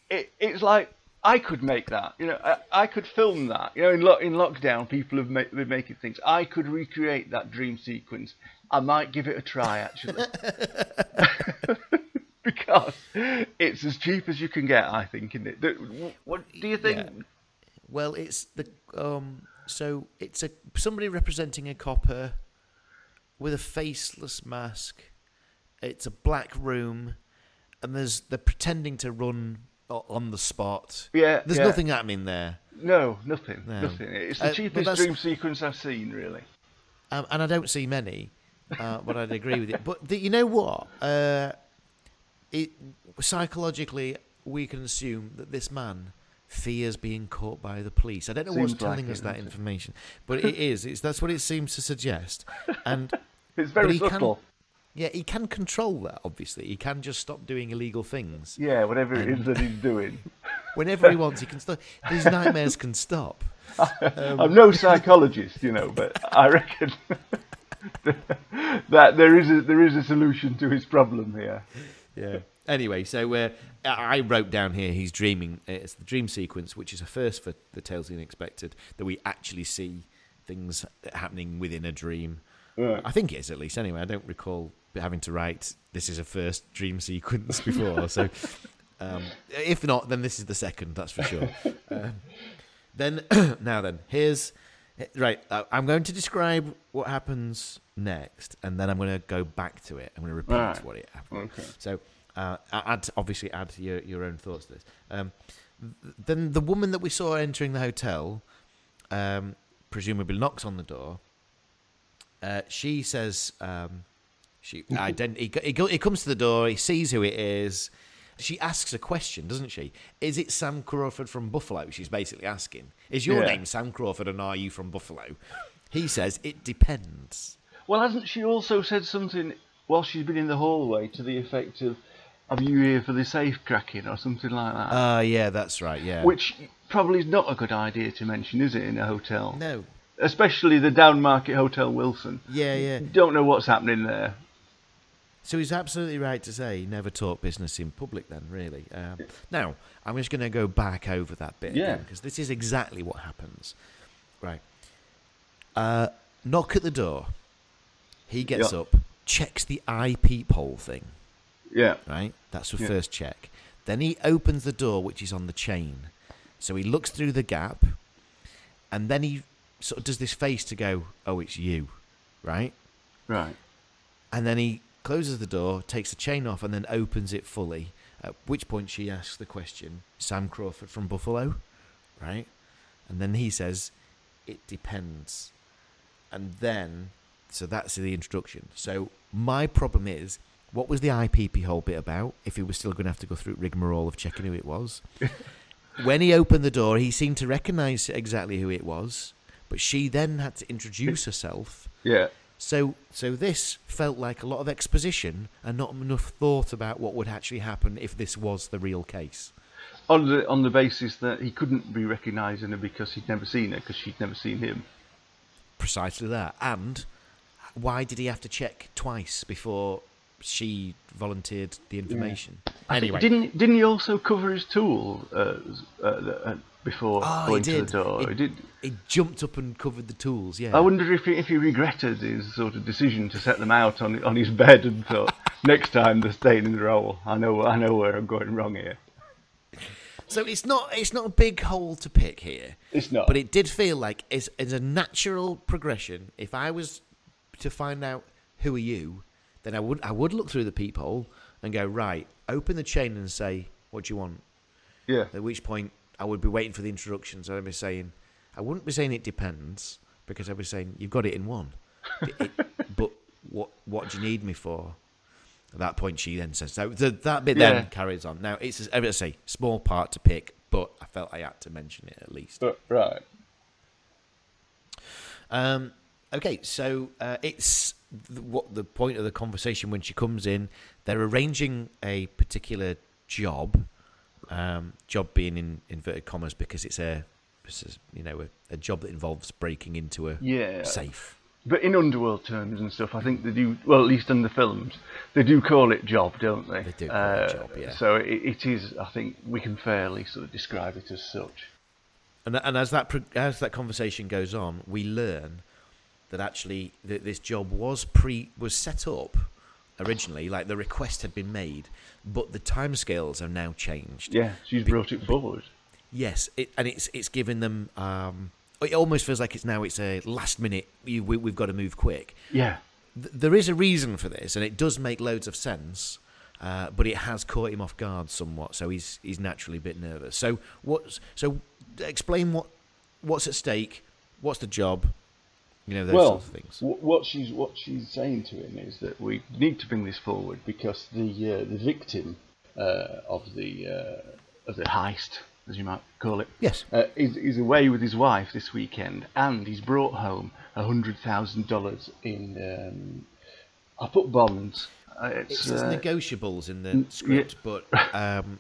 it, it's like I could make that. You know, I, I could film that. You know, in lo- in lockdown, people have made been making things. I could recreate that dream sequence. I might give it a try actually, <laughs> <laughs> because it's as cheap as you can get. I think, isn't it? What do you think? Yeah. Well, it's the um. So it's a somebody representing a copper with a faceless mask. It's a black room, and there's they're pretending to run o- on the spot. Yeah, there's yeah. nothing happening there, No, nothing, No. nothing. It's Uh, the but cheapest dream sequence I've seen, really. um, and I don't see many, uh, but I'd agree with it. But the, you know what? Uh, it psychologically, we can assume that this man fears being caught by the police. I don't know what's Seems like telling it, us that it? information, but <laughs> it is. It's that's what it seems to suggest. And <laughs> It's very he can- subtle. yeah, he can control that. Obviously, he can just stop doing illegal things Yeah, whatever it is that he's doing. <laughs> whenever he wants. He can stop. These nightmares can stop. Um, I'm no psychologist, you know, but I reckon that there is a there is a solution to his problem here. Yeah. Anyway, so uh, I wrote down here he's dreaming. It's the dream sequence, which is a first for the Tales of the Unexpected, that we actually see things happening within a dream. Right. I think it is at least. Anyway, I don't recall having to write this is a first dream sequence before. so, <laughs> um, if not, then this is the second. That's for sure. <laughs> Um, then <clears throat> now then, here's right. I'm going to describe what happens next, and then I'm going to go back to it. I'm going to repeat Right. what it happened. Okay. So, uh, add obviously add your your own thoughts to this. Um, th- then the woman that we saw entering the hotel, um, presumably knocks on the door. Uh, she says, um, she ident- he, he, go- he comes to the door. He sees who it is. She asks a question, doesn't she? Is it Sam Crawford from Buffalo? She's basically asking. Is your Yeah. name Sam Crawford, and are you from Buffalo? He says it depends. Well, hasn't she also said something while she's been in the hallway to the effect of, "Are you here for the safe cracking?" or something like that? Ah, yeah, that's right. Yeah. Which probably is not a good idea to mention, is it, in a hotel? no. Especially the downmarket Hotel Wilson. Yeah, yeah. Don't know what's happening there. So he's absolutely right to say never talk business in public. Then, really. Um, now, I'm just going to go back over that bit Yeah. because this is exactly what happens. Right. Uh, knock at the door. He gets Yeah. up, checks the eye peephole thing. Yeah. Right. That's the Yeah. first check. Then he opens the door, which is on the chain. So he looks through the gap, and then he sort of does this face to go, "Oh, it's you," right? Right. And then he closes the door, takes the chain off, and then opens it fully. At which point she asks the question, Sam Crawford from Buffalo? Right? And then he says, It depends. And then, so that's the introduction. So my problem is, what was the IPP hole bit about if he was still going to have to go through rigmarole of checking who it was? <laughs> when he opened the door, he seemed to recognize exactly who it was, but she then had to introduce herself. Yeah. So, so this felt like a lot of exposition and not enough thought about what would actually happen if this was the real case. On the on the basis that he couldn't be recognising her because he'd never seen her because she'd never seen him. Precisely that. And why did he have to check twice before she volunteered the information. Anyway, Didn't didn't he also cover his tool uh, uh, uh, before oh, going to the door? He, He did. he jumped up and covered the tools. Yeah. I wonder if he, if he regretted his sort of decision to set them out on on his bed and thought <laughs> next time they're staying in the roll. I know I know where I'm going wrong here. So it's not it's not a big hole to pick here. It's not. But it did feel like it's, it's a natural progression. If I was to find out who are you, then I would I would look through the peephole and go right, open the chain and say what do you want. Yeah. At which point I would be waiting for the introductions. I'd be saying I wouldn't be saying it depends because I'd be saying you've got it in one. It- <laughs> but what what do you need me for? At that point, she then says so. The, that bit Yeah. then carries on. Now it's as I say, small part to pick, but I felt I had to mention it at least. But, right. Um, okay, so uh, it's th- what the point of the conversation when she comes in. They're arranging a particular job, um, job being in inverted commas because it's a, it's a, you know a, a job that involves breaking into a Yeah. safe. But in underworld terms and stuff, I think they do. Well, at least in the films, they do call it job, don't they? They do call it Uh, job, yeah. So it, it is. I think we can fairly sort of describe it as such. And and as that as that conversation goes on, we learn that actually th- this job was pre was set up originally, like the request had been made, but the timescales have now changed. Yeah, she's brought it forward. Yes, it, and it's it's given them. Um, it almost feels like it's now it's a last minute. You, we, we've got to move quick. Yeah. Th- there is a reason for this, and it does make loads of sense. Uh, but it has caught him off guard somewhat, so he's he's naturally a bit nervous. So what's so explain what what's at stake, what's the job, you know those well, sorts of things. wh- what she's what she's saying to him is that we need to bring this forward because the uh, the victim uh, of the uh, of the heist, as you might call it, Yes. uh, is is away with his wife this weekend, and he's brought home a hundred thousand dollars in. Um, I put bonds. Uh, It it's, uh, negotiables in the n- script, but um,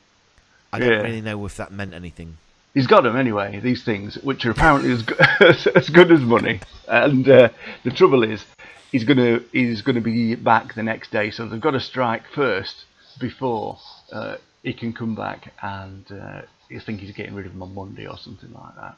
I don't <laughs> Yeah. really know if that meant anything. He's got them anyway. These things, which are apparently as, go- <laughs> as good as money. And uh, the trouble is, he's gonna he's gonna be back the next day, so they've got to strike first before uh, he can come back. And uh, I think he's getting rid of them on Monday or something like that.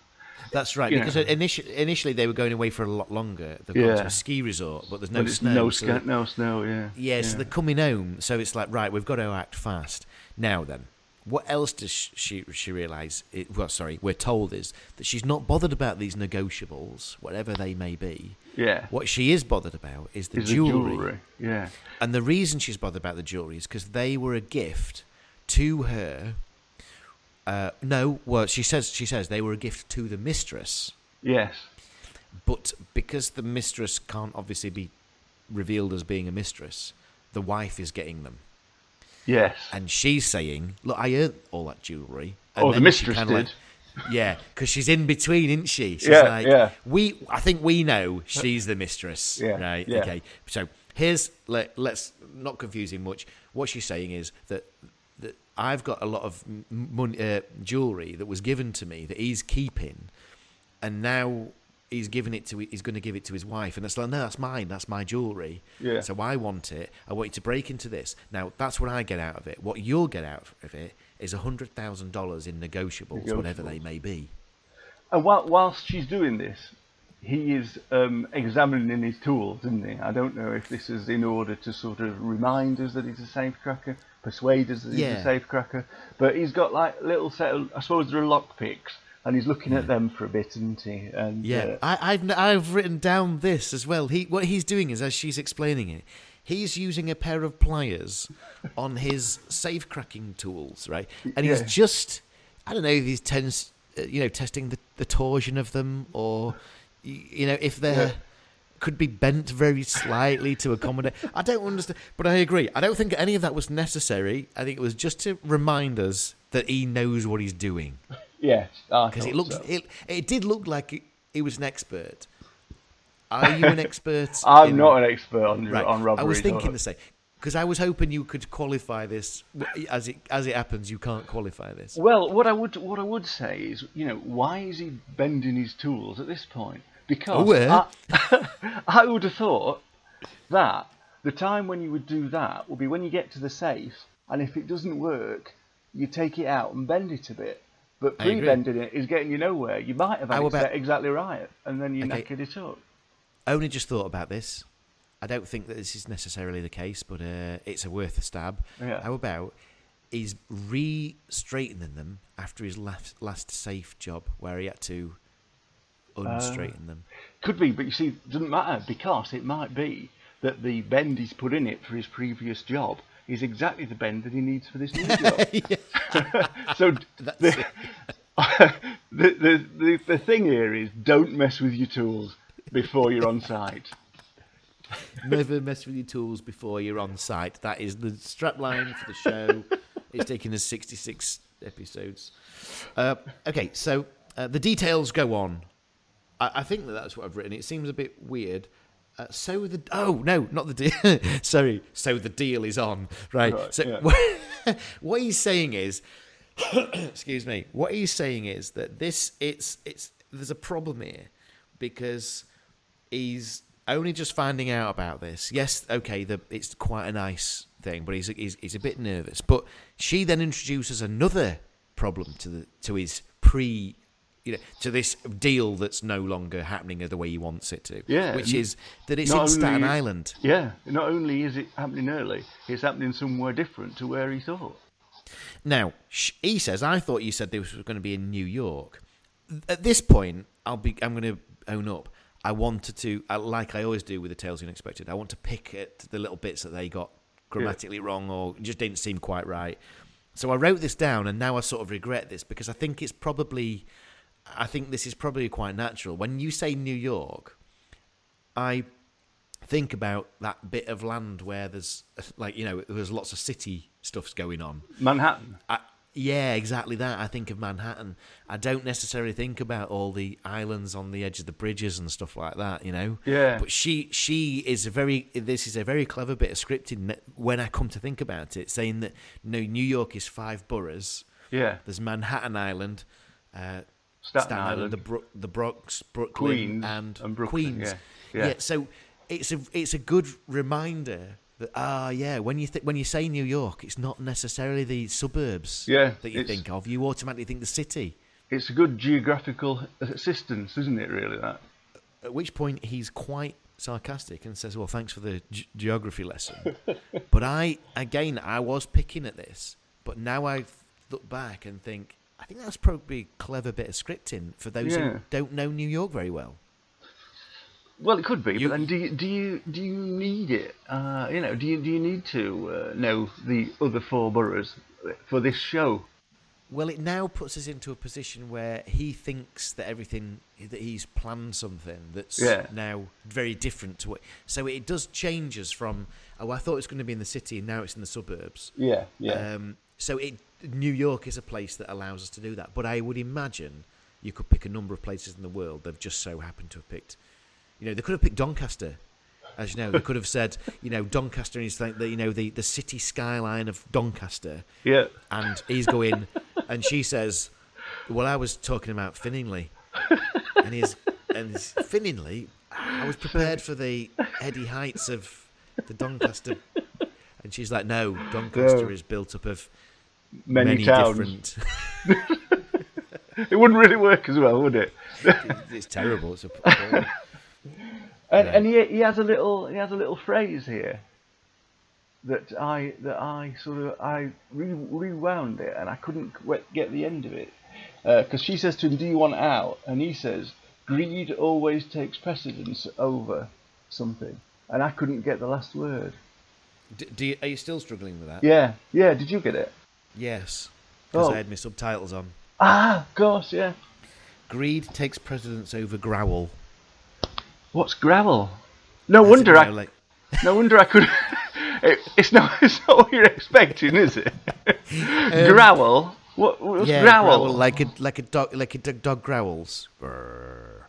That's right, you because know. initially, initially they were going away for a lot longer. They've gone to Yeah. a ski resort, but there's no But snow. no, so sca- no snow. Yeah. Yeah, so they're coming home. So it's like, right, we've got to act fast. Now then, what else does she she realise? It, well, sorry, we're told is that she's not bothered about these negotiables, whatever they may be. Yeah. What she is bothered about is the Is the jewellery. jewellery. Yeah. And the reason she's bothered about the jewellery is because they were a gift to her. Uh, no, well, she says she says they were a gift to the mistress, Yes. but because the mistress can't obviously be revealed as being a mistress, the wife is getting them. Yes. and she's saying, "Look, I earned all that jewelry." Oh, the mistress did. Like, yeah, because she's in between, isn't she? She's Yeah, like, yeah. We, I think we know she's the mistress, Yeah, right? yeah. Okay, so here's let, let's not confusing much. What she's saying is that that I've got a lot of money, uh, jewelry that was given to me that he's keeping, and now he's giving it to he's going to give it to his wife, and it's like, no, that's mine. That's my jewelry. Yeah. So I want it. I want you to break into this. Now that's what I get out of it. What you'll get out of it is a hundred thousand dollars in negotiables, whatever they may be. And while, whilst she's doing this, he is um, examining his tools, isn't he? I don't know if this is in order to sort of remind us that he's a safecracker, persuade us that he's Yeah. a safecracker. But he's got like little set of, I suppose they're lockpicks, and he's looking at them for a bit, isn't he? And Yeah, uh, I, I've I've written down this as well. He what he's doing is as she's explaining it, he's using a pair of pliers <laughs> on his safe cracking tools, right? And he's Yeah. just I don't know if he's tens, uh, you know testing the, the torsion of them or you know if they're Yeah. could be bent very slightly to accommodate. I don't understand, but I agree. I don't think any of that was necessary. I think it was just to remind us that he knows what he's doing yes, I because it looked so. it, it did look like he, he was an expert. Are you an <laughs> expert? I'm in- not an expert on right. on robbery. I was thinking the same because I was hoping you could qualify this. As it as it happens, you can't qualify this. Well, what I would what I would say is, you know, why is he bending his tools at this point? Because Oh, yeah. I, <laughs> I would have thought that the time when you would do that will be when you get to the safe, and if it doesn't work, you take it out and bend it a bit. But I pre-bending it is getting you nowhere. You might have had it about- exactly right, and then you Okay. knackered it up. Only just thought about this. I don't think that this is necessarily the case, but uh, it's a worth a stab. Yeah. How about he's re-straightening them after his last last safe job, where he had to unstraighten them? Could be, but you see, it doesn't matter because it might be that the bend he's put in it for his previous job is exactly the bend that he needs for this new job. <laughs> so <laughs> <laughs> the, the, the, the thing here is don't mess with your tools before you're on site. Never mess with your tools before you're on site. That is the strapline for the show. it's taken us 66 episodes. Uh, okay, so uh, the details go on. I, I think that that's what I've written. It seems a bit weird. Uh, so the oh no, not the deal. <laughs> Sorry. So the deal is on, right? Right, so yeah. what, <laughs> what he's saying is, <coughs> excuse me. What he's saying is that this it's it's there's a problem here because he's only just finding out about this. Yes, okay, the, it's quite a nice thing, but he's, he's he's a bit nervous. But she then introduces another problem to the to his pre, you know, to this deal that's no longer happening the way he wants it to. Yeah, which is that it's not in Staten Island. Yeah, not only is it happening early, it's happening somewhere different to where he thought. Now, sh- he says, "I thought you said this was going to be in New York." At this point, I'll be. I'm going to own up. I wanted to, like I always do with the Tales Unexpected. I want to pick at the little bits that they got grammatically wrong or just didn't seem quite right. So I wrote this down, and now I sort of regret this because I think it's probably. I think this is probably quite natural. When you say New York, I think about that bit of land where there's like you know there's lots of city stuffs going on. Manhattan. I, yeah, exactly that. I think of Manhattan. I don't necessarily think about all the islands on the edge of the bridges and stuff like that. You know. Yeah. But she she is a very this is a very clever bit of scripting. When I come to think about it, saying that no New York is five boroughs. Yeah. There's Manhattan Island, uh, Staten Island. the Bro- the Bronx, Brooklyn, Queens and, and Brooklyn, Queens. yeah. Yeah. So it's a it's a good reminder that ah yeah when you th- when you say New York, it's not necessarily the suburbs Yeah, that you think of. You automatically think the city. It's a good geographical assistance, isn't it, really, that? At which point he's quite sarcastic and says, "Well, thanks for the ge- geography lesson." <laughs> but I again I was picking at this, but now I look back and think I think that's probably a clever bit of scripting for those Yeah. who don't know New York very well. Well, it could be, You- but then do you, do you do you need it? Uh, you know, do you do you need to uh, know the other four boroughs for this show? Well, it now puts us into a position where he thinks that everything that he's planned something that's Yeah. now very different to what. So it does change us from oh, I thought it was going to be in the city, and now it's in the suburbs. Yeah, Um, so it New York is a place that allows us to do that. But I would imagine you could pick a number of places in the world. They've just so happened to have picked. You know, they could have picked Doncaster. As you know, they could have said, <laughs> you know, Doncaster is like the you know the, the city skyline of Doncaster yeah. and he's going, <laughs> and she says, "Well, I was talking about Finningley," <laughs> and he's and he's, Finningley. I was prepared for the heady heights of the Doncaster, and she's like, "No, Doncaster No. is built up of Many, many, towns. different." <laughs> It wouldn't really work as well, would it? it's terrible. It's a, <laughs> And, Yeah. and he, he has a little he has a little phrase here that I that I sort of I re, rewound it and I couldn't get the end of it uh, because she says to him, "Do you want out?" and he says, "Greed always takes precedence over something," and I couldn't get the last word. do, do you, are you still struggling with that? Yeah, yeah. Did you get it? Yes, because Oh. I had my subtitles on. Ah, of course, yeah. Greed takes precedence over growl. What's growl? No wonder I know, like- <laughs> no wonder I could. <laughs> it, it's not <laughs> it's not what you're expecting, is it? growl. What, what's Um, yeah, growl? growl like a like a dog like a dog, growls. Brrr.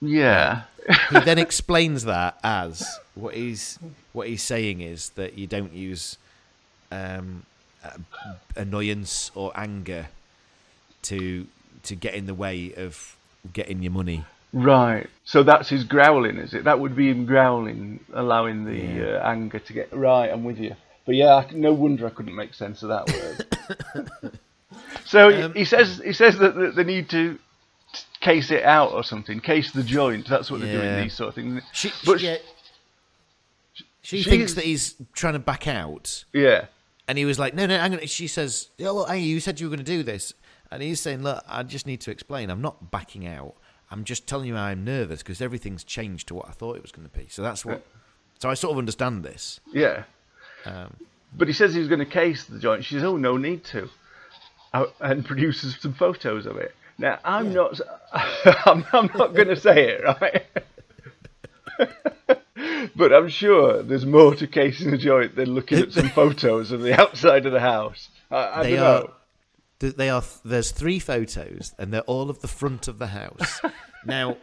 Yeah. he then explains that as what he's what he's saying is that you don't use um, annoyance or anger to to get in the way of getting your money. Right. So that's his growling, is it? That would be him growling, allowing the Yeah. uh, anger to get. Right, I'm with you. But yeah, I, no wonder I couldn't make sense of that word. <coughs> so he- Um, he says he says that, that they need to t- case it out or something, case the joint. That's what they're doing. These sort of things. She, But- yeah, she, she- thinks that he's trying to back out, Yeah. And he was like, "No, no." I'm gonna, she says, "Yeah, look, hey, you said you were going to do this," and he's saying, "Look, I just need to explain. I'm not backing out. I'm just telling you I'm nervous because everything's changed to what I thought it was going to be. So that's what. So I sort of understand this. Yeah. Um, But he says he's going to case the joint. She says, "Oh, no need to," Uh, and produces some photos of it. Now, I'm not. I'm, <laughs> I'm not going to say it, right? <laughs> <laughs> but I'm sure there's more to casing the joint than looking at some <laughs> photos of the outside of the house. I, I They don't are- know. th- they are. There's three photos, and they're all of the front of the house. <laughs> now,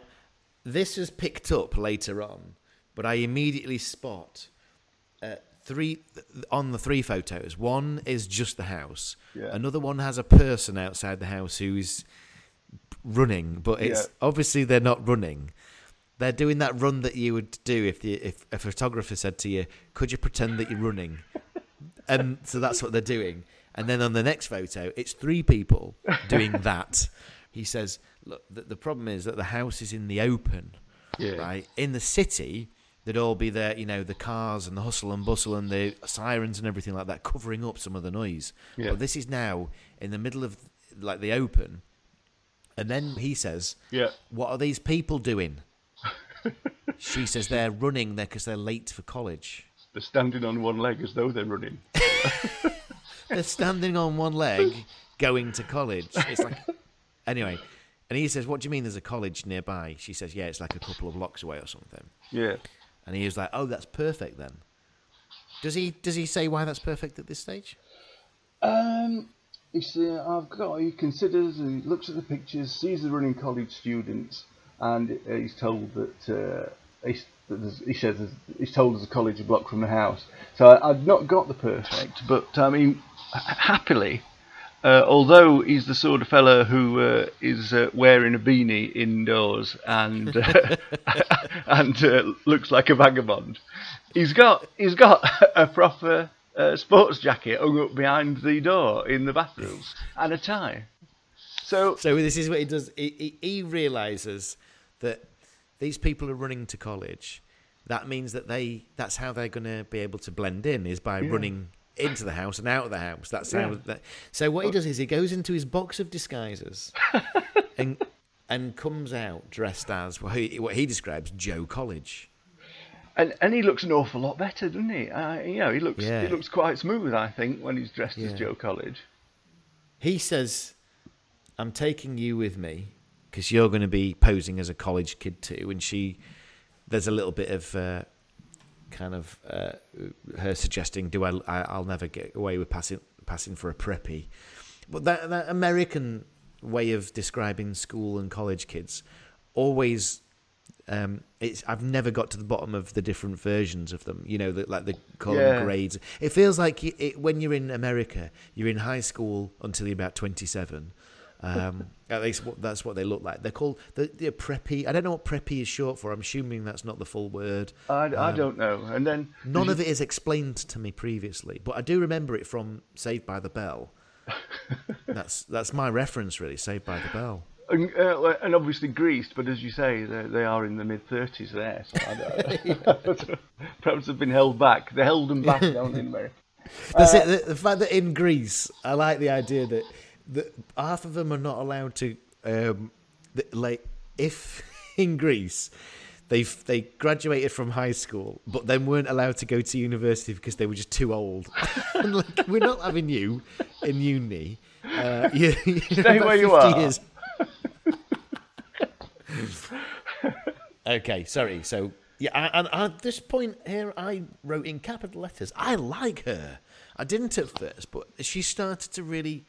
this is picked up later on, but I immediately spot uh, three on the three photos. One is just the house. Yeah. Another one has a person outside the house who's running, but it's Yeah. obviously they're not running. They're doing that run that you would do if the, if a photographer said to you, "Could you pretend that you're running?" <laughs> and so that's what they're doing. And then on the next photo, it's three people doing <laughs> that. He says, "Look, the, the problem is that the house is in the open, Yeah. right? In the city, there'd all be there, you know, the cars and the hustle and bustle and the sirens and everything like that, covering up some of the noise. Yeah. But this is now in the middle of like the open." And then he says, Yeah. "What are these people doing?" She says, "They're running there because they're late for college." They're standing on one leg as though they're running. <laughs> they're standing on one leg going to college. It's like anyway. And he says, "What do you mean? There's a college nearby?" She says, "Yeah, it's like a couple of blocks away or something." Yeah. And he was like, "Oh, that's perfect then." Does he does he say why that's perfect at this stage? Um, he's, uh, I've got. He considers. He looks at the pictures, sees the running college students, and uh, he's told that. Uh, there's- he says he's told there's a college a block from the house. So I, I've not got the perfect, but I mean, happily. Uh, although he's the sort of fellow who uh, is uh, wearing a beanie indoors and uh, <laughs> <laughs> and uh, looks like a vagabond, he's got he's got a proper sports jacket hung up behind the door in the bathroom and a tie. So So this is what he does. He, he, he realizes that these people are running to college. That means that they that's how they're going to be able to blend in is by running into the house and out of the house. That's how. Yeah. That, so what he does is he goes into his box of disguises <laughs> and and comes out dressed as what he, what he describes Joe College. and and he looks an awful lot better, doesn't he? Uh, you know, he looks Yeah. he looks quite smooth, I think, when he's dressed Yeah. as Joe College. He says, "I'm taking you with me because you're going to be posing as a college kid too." And she, there's a little bit of uh, kind of uh, her suggesting, "Do I, I? I'll never get away with passing passing for a preppy." But that that American way of describing school and college kids always. Um, it's I've never got to the bottom of the different versions of them. You know, the, like the call Yeah. grades. It feels like you, it, when you're in America, you're in high school until you're about 27. Um, <laughs> at least what, that's what they look like. They're called the they're preppy. I don't know what preppy is short for. I'm assuming that's not the full word. I, I don't know. And then None of it is explained to me previously, but I do remember it from Saved by the Bell. <laughs> that's that's my reference, really. Saved by the Bell. and, uh, and obviously Grease, but as you say, they, are in the mid thirties there. So I don't, <laughs> perhaps they've been held back. They held them back down in America. That's Uh, it. The, the fact that in Grease, I like the idea that, that half of them are not allowed to, um, that, like, if <laughs> in Grease they they graduated from high school, but then weren't allowed to go to university because they were just too old. <laughs> and like, we're not having you in uni. Uh, <laughs> you, you're Stay about where you are. years. okay, sorry. So yeah, and at this point here, I wrote in capital letters. I like her. I didn't at first, but she started to really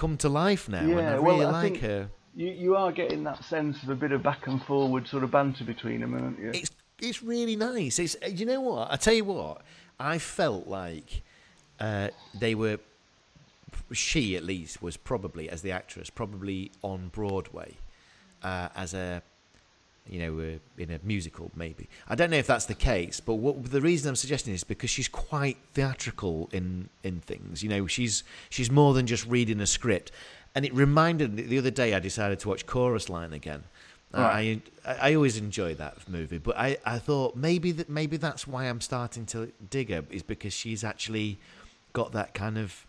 come to life now, and I Yeah, really well, I like her. You you are getting that sense of a bit of back and forward sort of banter between them, aren't you? It's it's really nice. It's you know what I tell you what I felt like uh, they were. She at least was probably as the actress probably on Broadway uh, as a you know, uh, in a musical, maybe. I don't know if that's the case, but what the reason I'm suggesting is because she's quite theatrical in in things. You know, she's she's more than just reading a script. And it reminded me the other day I decided to watch Chorus Line again. Right. I, I always enjoy that movie, but I, I thought maybe that maybe that's why I'm starting to dig her is because she's actually got that kind of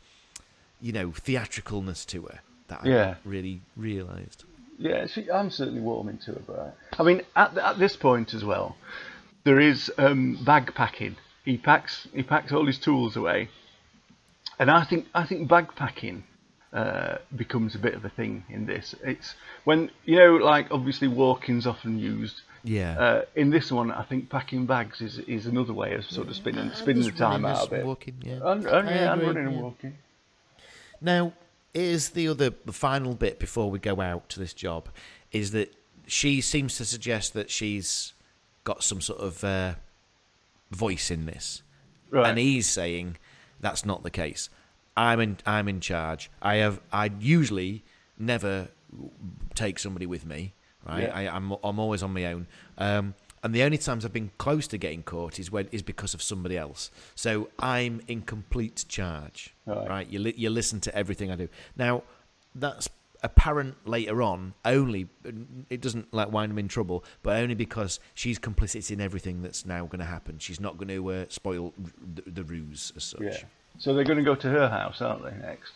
you know theatricalness to her that Yeah. I really realised. Yeah, she, I'm certainly warming to her, but I mean, at, at this point as well, there is um, bag packing. He packs he packs all his tools away, and I think I think bag packing uh, becomes a bit of a thing in this. It's when you know, like obviously walking's often used. Yeah. Uh, in this one, I think packing bags is, is another way of sort of spinning spinning the time running, out of it. walking, yeah. And, and, I yeah, and agree, running and walking. Now, is the other the final bit before we go out to this job is that she seems to suggest that she's got some sort of uh, voice in this, Right. and he's saying that's not the case. I'm in I'm in charge. I have I usually never take somebody with me. Right, Yeah. I, I'm I'm always on my own. Um, and the only times I've been close to getting caught is when is because of somebody else. So I'm in complete charge. Right. Right, you li- you listen to everything I do. Now that's apparent later on. Only it doesn't like wind them in trouble, but only because she's complicit in everything that's now going to happen. She's not going to uh, spoil the, the ruse as such. Yeah. So they're going to go to her house, aren't they? Next.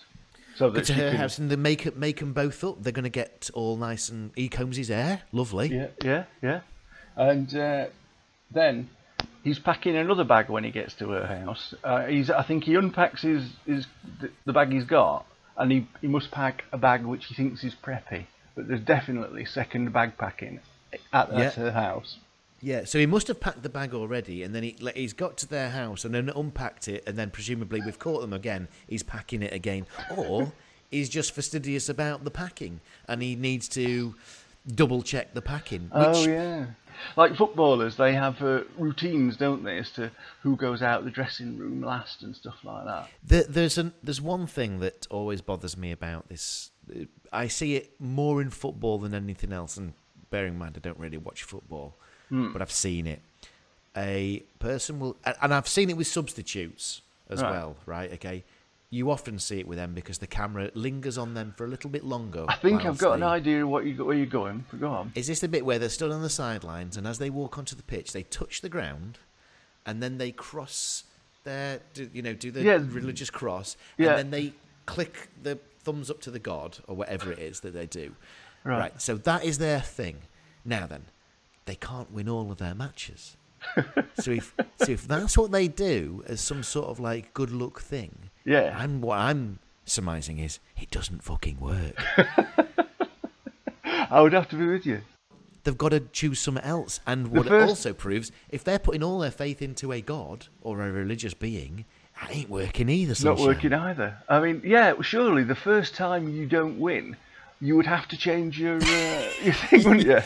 So Go to her can- house and they make make them both up. They're going to get all nice and he combs his hair, lovely. Yeah, yeah, yeah. And uh, then he's packing another bag when he gets to her house. Uh, he's, I think he unpacks his, his the- the bag he's got, and he, he must pack a bag which he thinks is preppy. But there's definitely second bag packing at, Yeah. at her house. Yeah, so he must have packed the bag already, and then he, he's got to their house and then unpacked it, and then presumably we've caught them again. He's packing it again, or he's just fastidious about the packing, and he needs to double check the packing. Which, oh yeah. Like footballers, they have uh, routines, don't they, as to who goes out the dressing room last and stuff like that. There, there's an there's one thing that always bothers me about this. I see it more in football than anything else, and bearing in mind I don't really watch football, but I've seen it. A person will, and- and I've seen it with substitutes as Right. well. Right? Okay. You often see it with them because the camera lingers on them for a little bit longer. I think I've got an idea of what you where you're going. But go on. Is this the bit where they're stood on the sidelines and as they walk onto the pitch, they touch the ground, and then they cross their, do, you know, do the Yeah. religious cross, Yeah. and then they click the thumbs up to the god or whatever it is that they do. Right. So that is their thing. Now then, they can't win all of their matches. <laughs> so if so if that's what they do as some sort of like good luck thing, Yeah. I'm what I'm surmising is it doesn't fucking work. <laughs> I would have to be with you. they've got to choose something else. And what first- it also proves, if they're putting all their faith into a god or a religious being, that ain't working either. It's not working either. I mean, yeah, surely the first time you don't win, you would have to change your uh, <laughs> your thing, wouldn't you?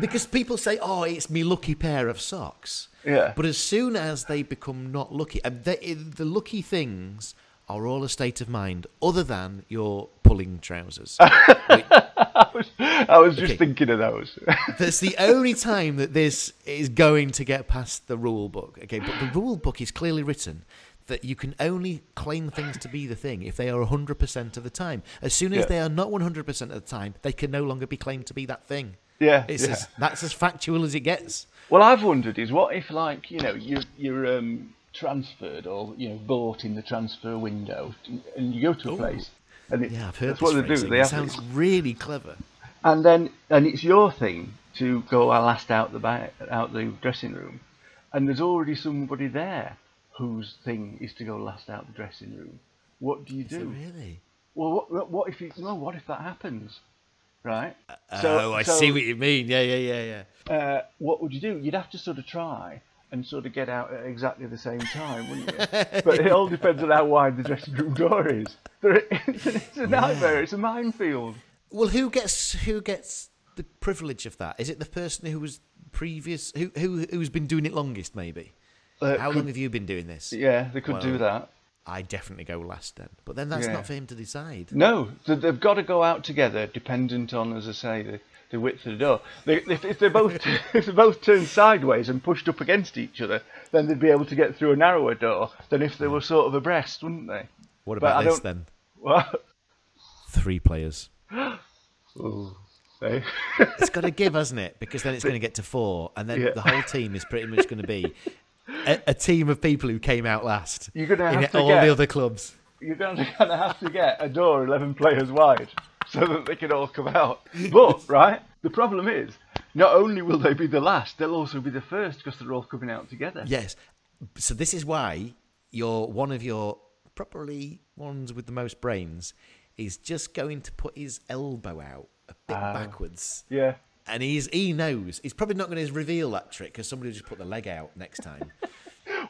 because people say, "Oh, it's me lucky pair of socks." Yeah. But as soon as they become not lucky, and they, the lucky things are all a state of mind, other than your pulling trousers. <laughs> I was, I was just thinking of those. <laughs> That's the only time that this is going to get past the rule book. Okay, but the rule book is clearly written that you can only claim things to be the thing if they are 100% of the time. As soon as Yeah. they are not 100% of the time, they can no longer be claimed to be that thing. yeah, It's yeah. as, that's as factual as it gets. Well, I've wondered is what if like you know you're you're um, transferred or you know bought in the transfer window and you go to a place and it, Yeah, I've heard that's what they do. They have sounds it. really clever. and then and it's your thing to go last out the ba- out the dressing room, and there's already somebody there whose thing is to go last out the dressing room. What do you Is do? really? Well, what, what, if you no? What if that happens? Right. oh, I see what you mean. Yeah, yeah, yeah, yeah. uh, what would you do? You'd have to sort of try and sort of get out at exactly the same time, wouldn't you? <laughs> but it all depends on how wide the dressing room door is. <laughs> It's, a nightmare. It's a minefield. Well, who gets who gets the privilege of that? Is it the person who was previous who who who's been doing it longest? Maybe. Uh, How could- long have you been doing this? Yeah, they could do that. I definitely go last then. But then that's Yeah. not for him to decide. No, they've got to go out together, dependent on, as I say, the, the width of the door. They, if, if they're both <laughs> if they both turned sideways and pushed up against each other, then they'd be able to get through a narrower door than if they were sort of abreast, wouldn't they? What about this then? <laughs> What? Three players. <gasps> Ooh. They- <laughs> It's got to give, hasn't it? Because then it's going to get to four, and then Yeah. the whole team is pretty much going to be a, a team of people who came out last. You're gonna in have to all get- the other clubs. You're going to have to get a door 11 players wide <laughs> so that they can all come out. But, <laughs> right, the problem is, not only will they be the last, they'll also be the first because they're all coming out together. Yes. So this is why you're one of your properly ones with the most brains is just going to put his elbow out a bit ah. backwards. Yeah. And he's he knows. He's probably not going to reveal that trick because somebody will just put the leg out next time. <laughs>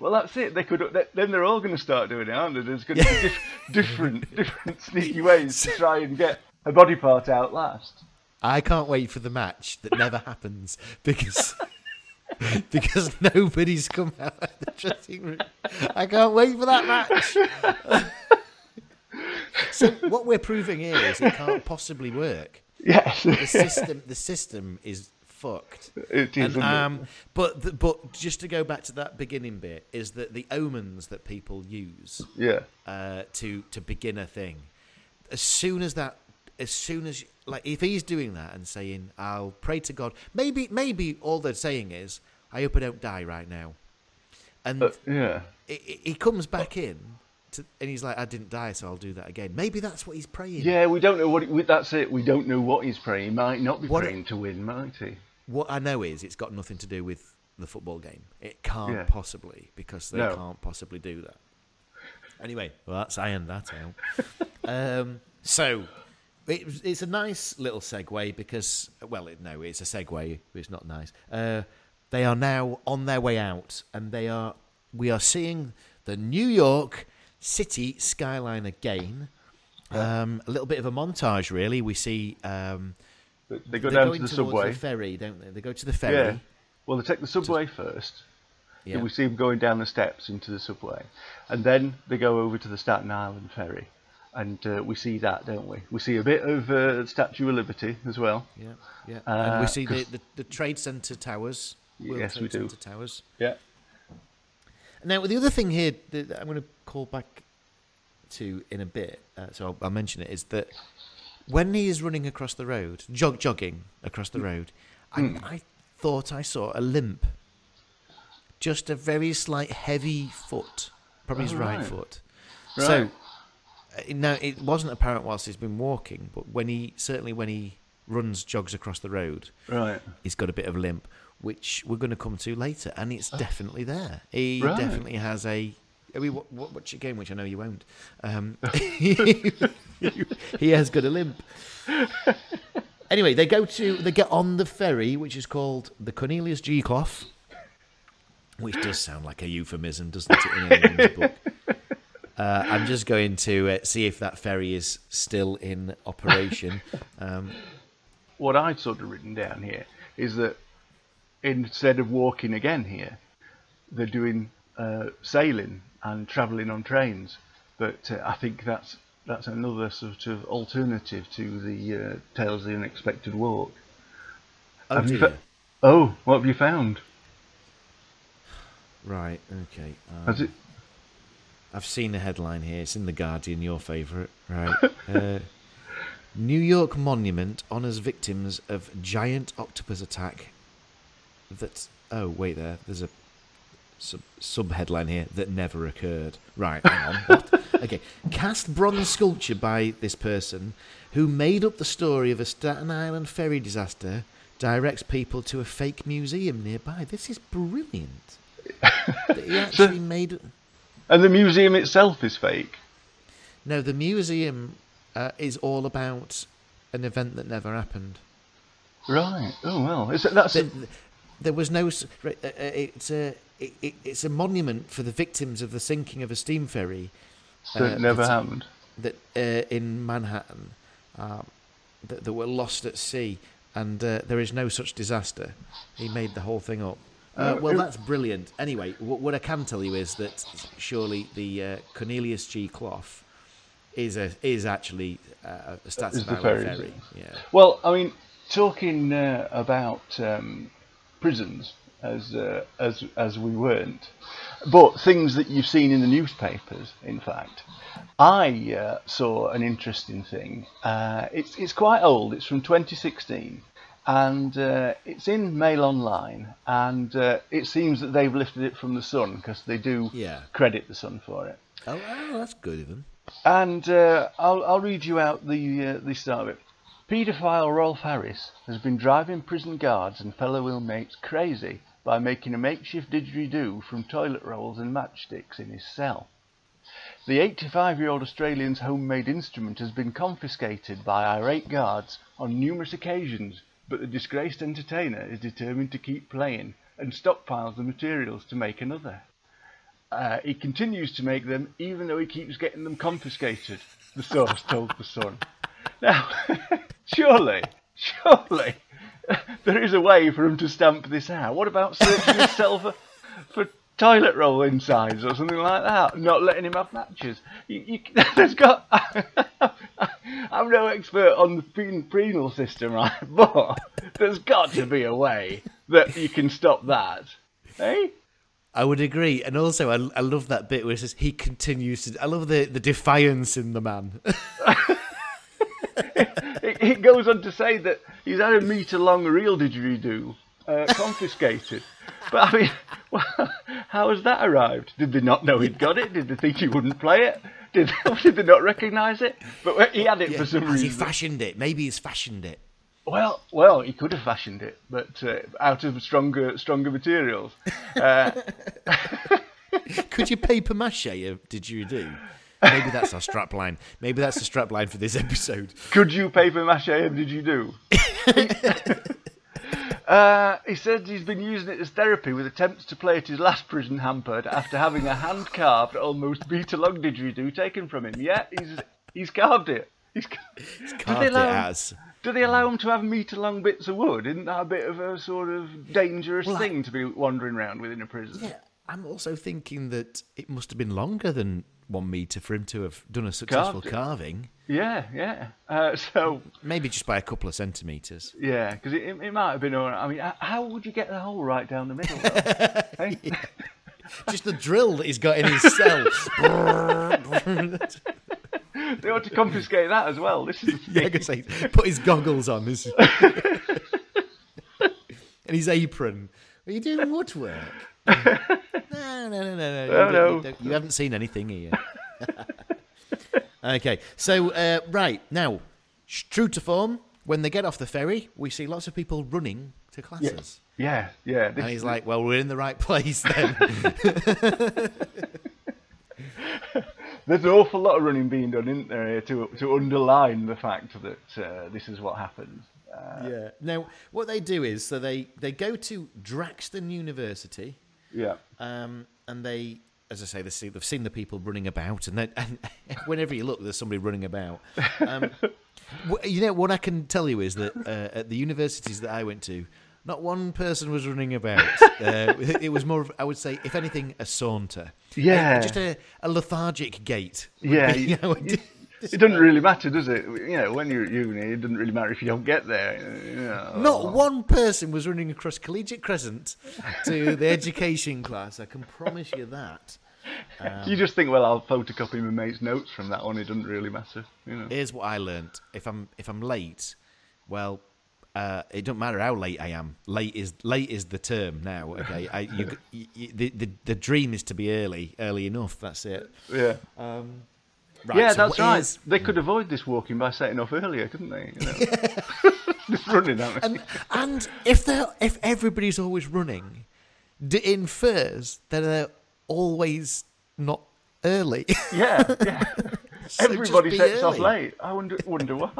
Well, that's it. They could. They, then they're all going to start doing it, aren't they? There's going to be dif- different, different sneaky ways to try and get a body part out last. I can't wait for the match that never <laughs> happens because <laughs> because nobody's come out of the dressing room. I can't wait for that match. <laughs> so what we're proving here is it can't possibly work. Yes. The system the system is fucked. It is, And, um, but the, but just to go back to that beginning bit is that the omens that people use yeah. uh, to to begin a thing. As soon as that, as soon as like if he's doing that and saying, "I'll pray to God," maybe maybe all they're saying is, "I hope I don't die right now," and Uh, yeah. he- comes back in. To, and he's like, I didn't die, so I'll do that again. Maybe that's what he's praying. Yeah, we don't know what. That's it. We don't know what he's praying. He might not be What- praying to win, might he? What I know is it's got nothing to do with the football game. It can't Yeah. possibly because they No. can't possibly do that. Anyway, well, that's ironed that out. <laughs> um, so it, it's a nice little segue because, well, it, no, it's a segue. It's not nice. Uh, they are now on their way out, and they are. We are seeing the New York City skyline again. Um, a little bit of a montage, really. We see. Um, They- They go down going to the subway. the ferry, don't they? They go to the ferry. Yeah. Well, they take the subway first. Yeah. Then we see them going down the steps into the subway, and then they go over to the Staten Island ferry, and uh, we see that, don't we? We see a bit of uh, Statue of Liberty as well. Yeah, yeah. Uh, and we see the, the, the Trade Centre towers. World Yes, Trade we do. Centre towers. Yeah. Now, the other thing here that I'm going to call back to in a bit, uh, so I'll, I'll mention it, is that when he is running across the road, jog jogging across the road, Hmm. I, I thought I saw a limp. Just a very slight heavy foot, probably his Oh, right right. foot. Right. So, now it wasn't apparent whilst he's been walking, but when he certainly when he runs jogs across the road, Right. he's got a bit of limp, which we're going to come to later, and it's definitely there. He Right. definitely has a. I mean, what, what, what's your game? Which I know you won't. Um, <laughs> he has got a limp. <laughs> Anyway, they go to they get on the ferry, which is called the Cornelius G. Kolff, which does sound like a euphemism, doesn't it? In book. <laughs> Uh, I'm just going to uh, see if that ferry is still in operation. <laughs> Um, What I'd sort of written down here is that instead of walking again here, they're doing uh, sailing and travelling on trains. But uh, I think that's that's another sort of alternative to the uh, Tales of the Unexpected Walk. oh fa- Oh, what have you found? Right. Okay. Um, Has it? I've seen the headline here. It's in the Guardian. Your favourite, right? <laughs> uh, New York monument honors victims of giant octopus attack. That oh wait there. There's a sub sub headline here that never occurred. Right. Hang on. What? <laughs> Okay. Cast bronze sculpture by this person who made up the story of a Staten Island ferry disaster. Directs people to a fake museum nearby. This is brilliant. <laughs> That he actually made. And the museum itself is fake. No, the museum uh, is all about an event that never happened. Right. Oh well. Is it, that's Th- th- There was no. uh, uh, It's a. It, it, it's a monument for the victims of the sinking of a steam ferry that uh, never happened. that uh, in Manhattan um, that, that were lost at sea, and uh, there is no such disaster. He made the whole thing up, Uh, well, that's brilliant. Anyway, what, what I can tell you is that surely the uh, Cornelius G. Kolff is a is actually uh, a Staten Island ferry, ferry. Yeah. Well, I mean, talking uh, about um, prisons as uh, as as we weren't, but things that you've seen in the newspapers. In fact, I uh, saw an interesting thing. Uh, it's it's quite old. It's from 2016. And uh, it's in Mail Online, and uh, it seems that they've lifted it from the Sun because they do Yeah. credit the Sun for it. Oh, oh, that's good of them. And uh, I'll, I'll read you out the, uh, the start of it. Paedophile Rolf Harris has been driving prison guards and fellow inmates crazy by making a makeshift didgeridoo from toilet rolls and matchsticks in his cell. The 85 year old Australian's homemade instrument has been confiscated by irate guards on numerous occasions, but the disgraced entertainer is determined to keep playing and stockpiles the materials to make another. Uh, he continues to make them even though he keeps getting them confiscated, the source told The Sun. <laughs> Now, <laughs> surely, surely, <laughs> there is a way for him to stamp this out. What about searching for toilet roll insides or something like that? Not letting him have matches. You, you, <laughs> there's got. <laughs> I'm no expert on the pen- penal system, right? <laughs> But there's got to be a way that you can stop that. Eh? I would agree, and also I, I love that bit where it says he continues to. I love the, the defiance in the man. it, it goes on to say that he's had a metre long real didgeridoo uh, confiscated. But I mean, <laughs> well, how has that arrived? Did they not know he'd got it? Did they think he wouldn't play it? Did, <laughs> did they not recognise it? But he had it for some Has he fashioned it? Maybe he's fashioned it. well, well, he could have fashioned it, but uh, out of stronger, stronger materials. Uh, <laughs> Could you paper mache Did you do? Maybe that's our strap line. Maybe that's the strap line for this episode. Could you paper mache him? Did you do? <laughs> uh, he said he's been using it as therapy with attempts to play at his last prison hampered after having a hand carved, almost meter long didgeridoo taken from him. Yeah, he's he's carved it. He's, do Carved they it him, as. do they allow him to have meter long bits of wood? Isn't that a bit of a sort of dangerous Well, I- thing to be wandering around within a prison? Yeah, I'm also thinking that it must have been longer than one meter for him to have done a successful Carved carving. Yeah, yeah. Uh, so Maybe just by a couple of centimeters. Yeah, because it, it, it might have been. all right. I mean, how would you get the hole right down the middle? Though? <laughs> Just the drill that he's got in his cell. <laughs> <laughs> They ought to confiscate that as well. This is yeah, I could say, put his goggles on, his and his apron. Are you doing woodwork? <laughs> no, no, no, no, no. You, no. You, you haven't seen anything here. <laughs> okay, so uh, right now, true to form, when they get off the ferry, we see lots of people running to classes. Yeah, yeah. This, And he's like, "Well, we're in the right place then." <laughs> there's an awful lot of running being done, isn't there, to to underline the fact that uh, this is what happens. Uh, yeah. Now, what they do is, so they they go to Draxton University. Yeah. um, and they, as I say, they see, they've seen the people running about, and, then, and <laughs> whenever you look, there's somebody running about. Um, <laughs> you know what I can tell you is that uh, at the universities that I went to, not one person was running about. <laughs> Uh, it was more, of, I would say, if anything, a saunter. Yeah. Just a, a lethargic gait. Yeah, be you- how It doesn't really matter, does it? You know, when you're at uni, it doesn't really matter if you don't get there. You know. Not one person was running across Collegiate Crescent to the education class. I can promise you that. you just think, well, I'll photocopy my mate's notes from that one. It doesn't really matter. You know. here's what I learnt: if I'm if I'm late, well, uh, it don't matter how late I am. Late is late is the term now. Okay, I, you, you, the, the the dream is to be early, early enough. That's it. Yeah. Right, yeah, so that's right. is- They could avoid this walking by setting off earlier, couldn't they? You know? Just <laughs> <laughs> running at me. And and if they if everybody's always running, d- infers that they're always not early. Yeah, yeah. <laughs> So Everybody sets off late. I wonder, wonder why.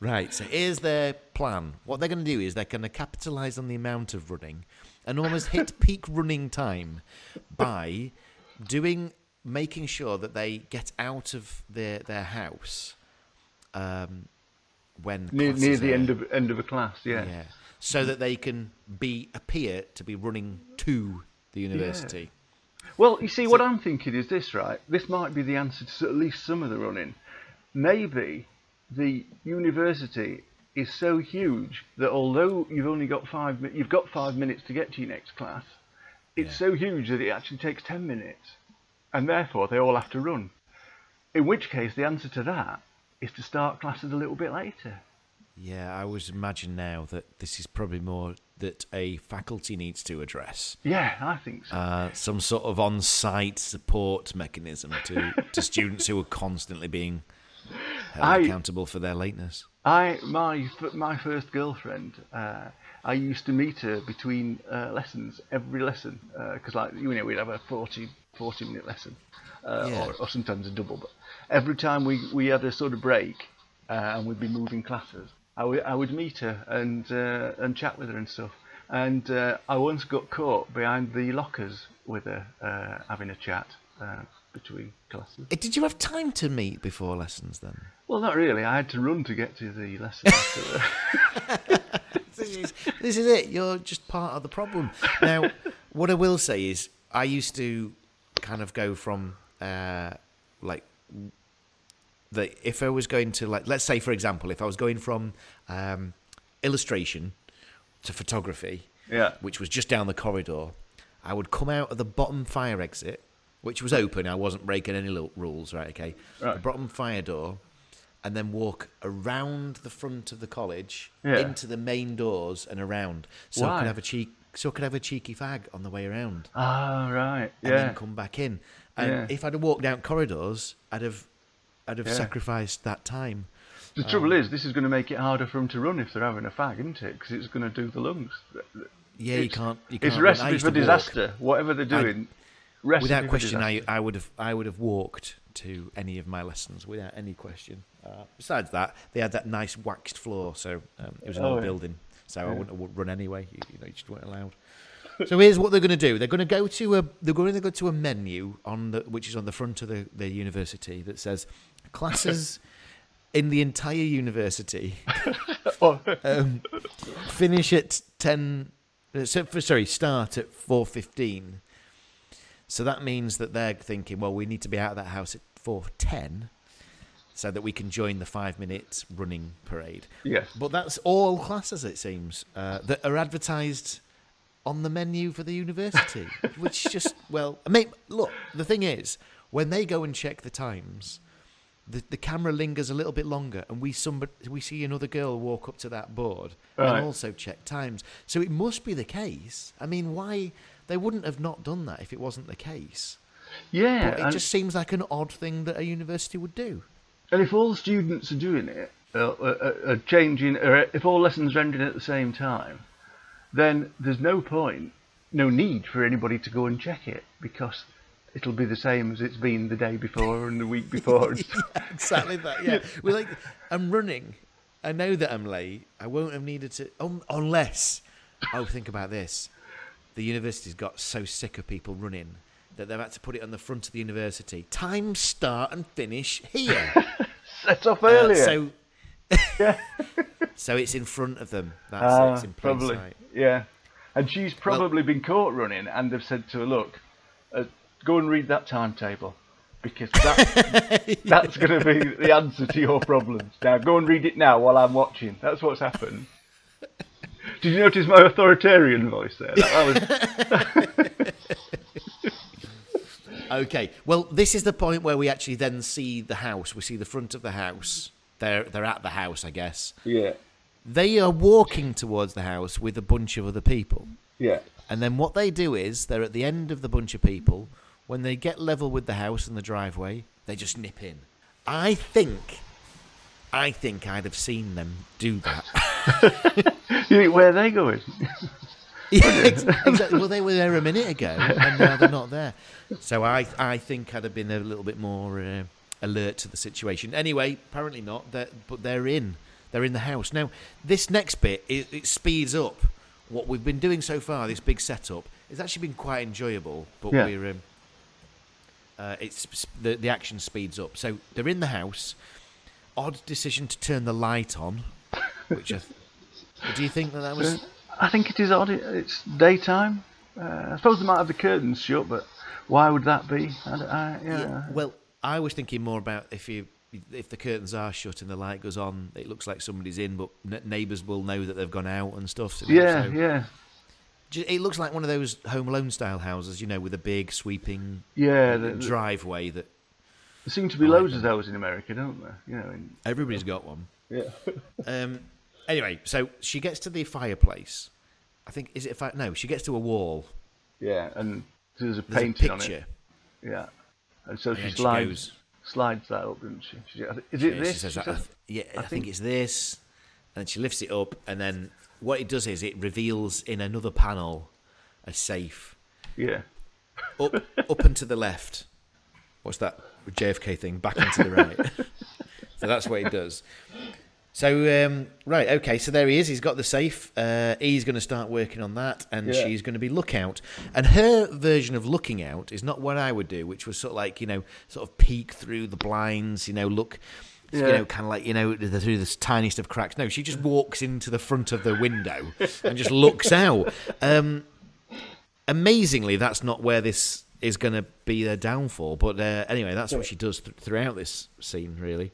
Right, so here's their plan. What they're going to do is they're going to capitalise on the amount of running and almost hit peak running time by doing, making sure that they get out of their their house um, when Near, near the are- end of end of a class, yeah. yeah. so that they can be appear to be running to the university. Well, you see, what I'm thinking is this, right? This might be the answer to at least some of the running. Maybe the university is so huge that although you've only got five, you've got five minutes to get to your next class, it's so huge that it actually takes ten minutes, and therefore they all have to run. In which case, the answer to that is to start classes a little bit later. Yeah, I was imagine now that this is probably more that a faculty needs to address. Yeah, I think so. Uh, some sort of on-site support mechanism to, to <laughs> students who are constantly being held I- accountable for their lateness. I my my first girlfriend. Uh, I used to meet her between uh, lessons, every lesson, because like you know we'd have a 40, 40 minute lesson, uh, Yeah. or, or sometimes a double. But every time we, we had a sort of break, uh, and we'd be moving classes, I would meet her and uh, and chat with her and stuff. And uh, I once got caught behind the lockers with her uh, having a chat uh, between classes. Eh, Did you have time to meet before lessons then? Well, not really. I had to run to get to the lesson. <laughs> this is this is it. You're just part of the problem. Now, what I will say is, I used to kind of go from uh, like the if I was going to like let's say for example, if I was going from um, illustration to photography, Yeah. which was just down the corridor, I would come out of the bottom fire exit, which was open. I wasn't breaking any little rules, right? Okay, the bottom fire door, and then walk around the front of the college Yeah. into the main doors and around, so I Why? could have a cheek, so I could have a cheeky fag on the way around, Ah, right. and Yeah. then come back in. And Yeah. if I'd have walked down corridors, I'd have, I'd have Yeah. sacrificed that time. The trouble is, this is going to make it harder for them to run if they're having a fag, isn't it? Because it's going to do the lungs. Yeah, you can't. You can't It's. I recipe for to walk. disaster. Whatever they're doing, recipe Without for question, I. I would have I would have walked to any of my lessons without any question. Uh, besides that, they had that nice waxed floor, so um, it was an Oh, old yeah. building, so I wouldn't have run anyway. You, you know, you just weren't allowed. so here's what they're going to do: they're going to go to a they're going to go to a menu on the which is on the front of the, the university that says classes <laughs> in the entire university <laughs> Oh, um, finish at ten. uh, for- Sorry, start at four fifteen. So that means that they're thinking, well, we need to be out of that house at four ten, so that we can join the five minutes running parade. yes. But that's all classes, it seems, uh, that are advertised on the menu for the university. <laughs> which just, well, I mean, look, the thing is, when they go and check the times, the, the camera lingers a little bit longer, and we somebody, we see another girl walk up to that board Right. and also check times. So it must be the case. I mean, why they wouldn't have not done that if it wasn't the case? Yeah. But it just seems like an odd thing that a university would do. And if all students are doing it, uh, uh, uh, changing, or if all lessons are ending at the same time, then there's no point, no need for anybody to go and check it because it'll be the same as it's been the day before and the week before. <laughs> stuff. exactly that. Yeah, <laughs> we're like, I'm running. I know that I'm late. I won't have needed to, um, unless. Oh, think about this. The university's got so sick of people running that they've had to put it on the front of the university. Time, start, and finish here. <laughs> Set off Uh, earlier. so, <laughs> <laughs> so it's in front of them. That's it. It's in plain probably. sight. Yeah. And she's probably been caught running and they've said to her, look, uh, go and read that timetable because that, that's going to be the answer to your problems. Now, go and read it now while I'm watching. That's what's happened. Did you notice my authoritarian voice there? That was, Okay. Well, this is the point where we actually then see the house. We see the front of the house. They're they're at the house, I guess. yeah. They are walking towards the house with a bunch of other people. Yeah. And then what they do is they're at the end of the bunch of people. When they get level with the house and the driveway, they just nip in. I think, I think I'd have seen them do that. <laughs> You think, where are they going? Yeah, <laughs> exactly. Well, they were there a minute ago, and now they're not there. So I, I think I'd have been a little bit more uh, alert to the situation. Anyway, apparently not. They're, but they're in. They're in the house now. This next bit it, it speeds up what we've been doing so far. This big setup it's actually been quite enjoyable. But Yeah. we're um, uh, it's the the action speeds up. So they're in the house. Odd decision to turn the light on, which I. th- do you think that that was I think it is odd. It's daytime. Uh, I suppose they might have the curtains shut, but why would that be? I, I- yeah. Yeah, well, I was thinking more about if you if the curtains are shut and the light goes on, it looks like somebody's in, but n- neighbours will know that they've gone out and stuff. know, yeah, so- yeah, It looks like one of those Home Alone style houses, you know, with a big sweeping yeah. The, driveway that there seem to be I like loads of those in America, don't there? You know, in, everybody's got one. yeah. <laughs> Um, anyway, so she gets to the fireplace. I think is it a fire? No, she gets to a wall. yeah, and there's a There's painting a on it. Yeah, and so And she then she slides goes- slides that up, doesn't she? she is Yeah, it this? She says, She I, says- yeah, I, I think, think- it's this. And she lifts it up, and then what it does is it reveals in another panel a safe yeah, up up and to the left. What's that JFK thing? Back and to the right. <laughs> so that's what it does. So um, right, okay. So there he is. He's got the safe. Uh, he's going to start working on that, and Yeah. she's going to be lookout. And her version of looking out is not what I would do, which was sort of like you know, sort of peek through the blinds. You know, look. You know, kind of like you know, through the tiniest of cracks. No, she just walks into the front of the window <laughs> and just looks out. Um, amazingly, that's not where this is going to be their downfall. But uh, anyway, that's what she does th- throughout this scene, really.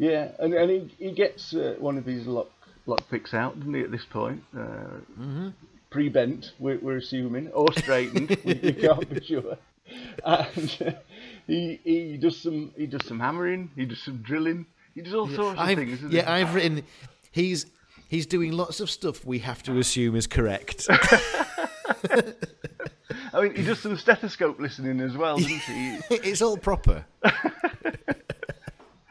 Yeah, and and he he gets uh, one of these lock lock picks out, doesn't he? At this point, uh, Mm-hmm. pre-bent, we're, we're assuming, or straightened, <laughs> we, we can't be sure. And uh, he he does some he does some hammering, he does some drilling, he does all sorts of I've, things. doesn't yeah, he? I've written. He's he's doing lots of stuff we have to assume is correct. <laughs> <laughs> I mean, he does some stethoscope listening as well, doesn't he? it's all proper.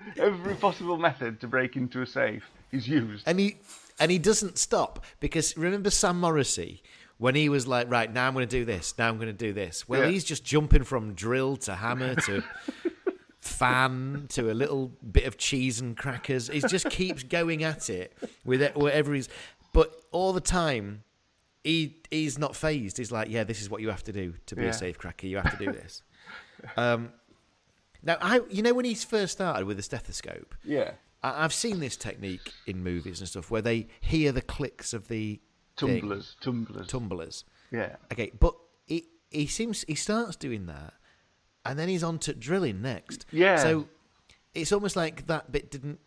<laughs> Every possible method to break into a safe is used. and he and he doesn't stop because remember Sam Morrissey when he was like, right now I'm going to do this, now I'm going to do this. Well, Yeah. he's just jumping from drill to hammer to <laughs> fan to a little bit of cheese and crackers. He just keeps going at it with it, whatever he's. But all the time, he he's not phased. He's like, yeah, this is what you have to do to be Yeah. a safe cracker. You have to do this. <laughs> um, now, I you know when he first started with the stethoscope. Yeah. I- I've seen this technique in movies and stuff where they hear the clicks of the thing, Tumblers, tumblers. tumblers. yeah. Okay, but he he seems he starts doing that, and then he's on to drilling next. Yeah. So it's almost like that bit didn't.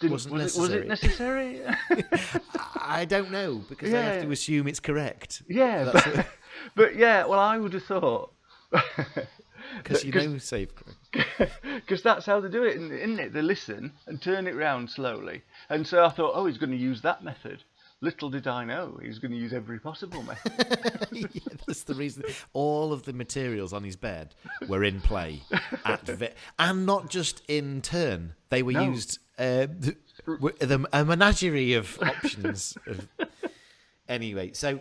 Didn't- wasn't was, it, was it necessary. necessary? <laughs> I don't know because I have to assume it's correct yeah, but, <laughs> but yeah, well, I would have thought <laughs> because you know safe. because <laughs> that's how they do it, isn't it-? They listen and turn it round slowly, and so I thought, oh, he's going to use that method. Little did I know he was going to use every possible method. <laughs> yeah, that's the reason. All of the materials on his bed were in play, at <laughs> ve- and not just in turn. They were No. used uh, th- the, a menagerie of options. of- anyway, so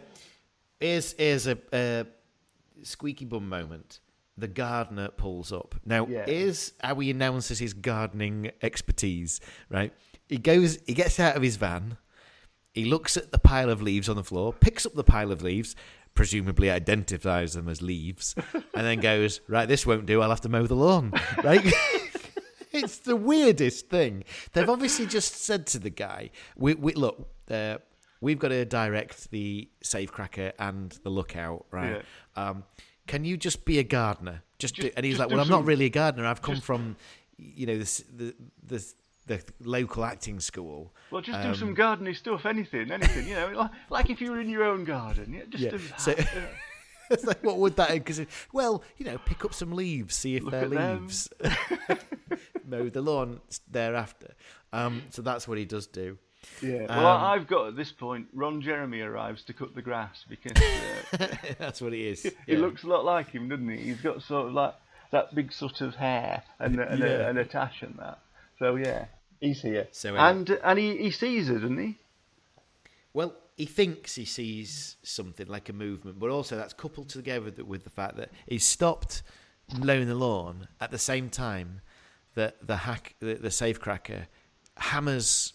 here's here's a, a squeaky bum moment. The gardener pulls up. Now, Yeah. here's how he announces his gardening expertise. Right, he goes, he gets out of his van. He looks at the pile of leaves on the floor, picks up the pile of leaves, presumably identifies them as leaves, and then goes, <laughs> Right, this won't do. I'll have to mow the lawn. <laughs> Right? <laughs> it's the weirdest thing. They've obviously just said to the guy, we, we, Look, uh, we've got to direct the safecracker and the lookout, right? Um, can you just be a gardener? Just, do, Just- and he's just like, Well, I'm not really a gardener. I've come from, you know, this, the, the, the local acting school. Well, just do Um, some gardening stuff, anything, anything, you know, like, like if you were in your own garden. Yeah, just Yeah, do that. so- <laughs> it's like, what would that? Because well, you know, pick up some leaves, see if Look they're leaves. <laughs> Mow the lawn thereafter. Um, so that's what he does do. Yeah. Well, Um, I I've got at this point. Ron Jeremy arrives to cut the grass because <laughs> uh, that's what he is. he yeah. looks a lot like him, doesn't he? He's got sort of like that big sort of hair and a, and, Yeah. a, and a tash and that. So yeah, he's here. So, uh, and and he, he sees her, doesn't he? Well, he thinks he sees something like a movement, but also that's coupled together with the, with the fact that he's stopped mowing the lawn at the same time that the hack, the, the safecracker, hammers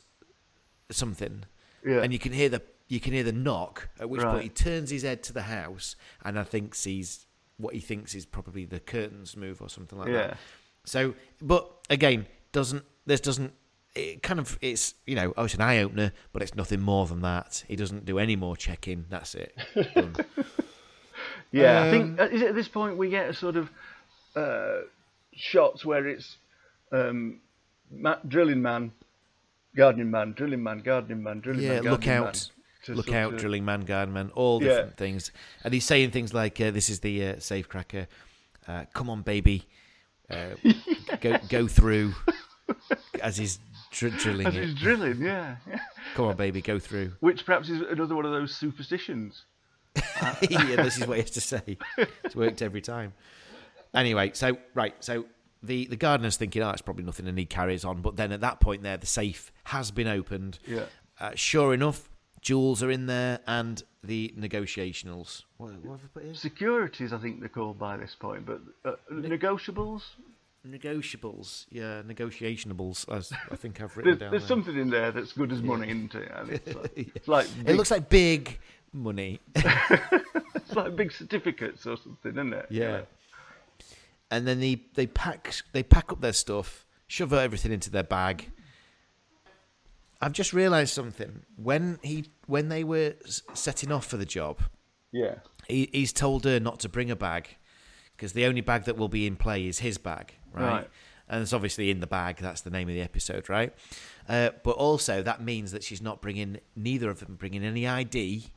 something, Yeah. and you can hear the you can hear the knock. At which point he turns his head to the house, and I think sees what he thinks is probably the curtains move or something like Yeah. that. So, but again, doesn't this doesn't it kind of it's you know oh it's an eye opener, but it's nothing more than that. He doesn't do any more checking. That's it. <laughs> Yeah, I Um, think uh, is it at this point we get a sort of uh, shots where it's um, ma- drilling man, gardening man, drilling man, gardening man, drilling yeah, man, look gardening man, out, look out, of- drilling man, garden man, all Yeah. different things. And he's saying things like, uh, "This is the uh, safe cracker. Uh, come on, baby, uh, <laughs> go go through." As he's dr- drilling As it, he's drilling, yeah. yeah. come on, baby, go through. Which perhaps is another one of those superstitions. <laughs> yeah, this is what he has to say. It's worked every time. Anyway, so right, so the the gardener's thinking, oh, it's probably nothing, and he carries on. But then at that point, there, the safe has been opened. Yeah. Uh, sure enough, jewels are in there, and the negotiationals. What, what have I put here? Securities, I think they're called by this point, but uh, negotiables. Negotiables, yeah, negotiationables. As I think I've written There's, down. there's there. something in there that's good as money, isn't it? And it's <laughs> like, it's like It looks like big money. <laughs> it's like big certificates or something, isn't it? Yeah. Know? And then they, they pack they pack up their stuff, shove everything into their bag. I've just realised something. When he when they were setting off for the job, Yeah. he, he's told her not to bring a bag because the only bag that will be in play is his bag, right? Right. And it's obviously in the bag. That's the name of the episode, right? Uh, but also that means that she's not bringing neither of them bringing any ID.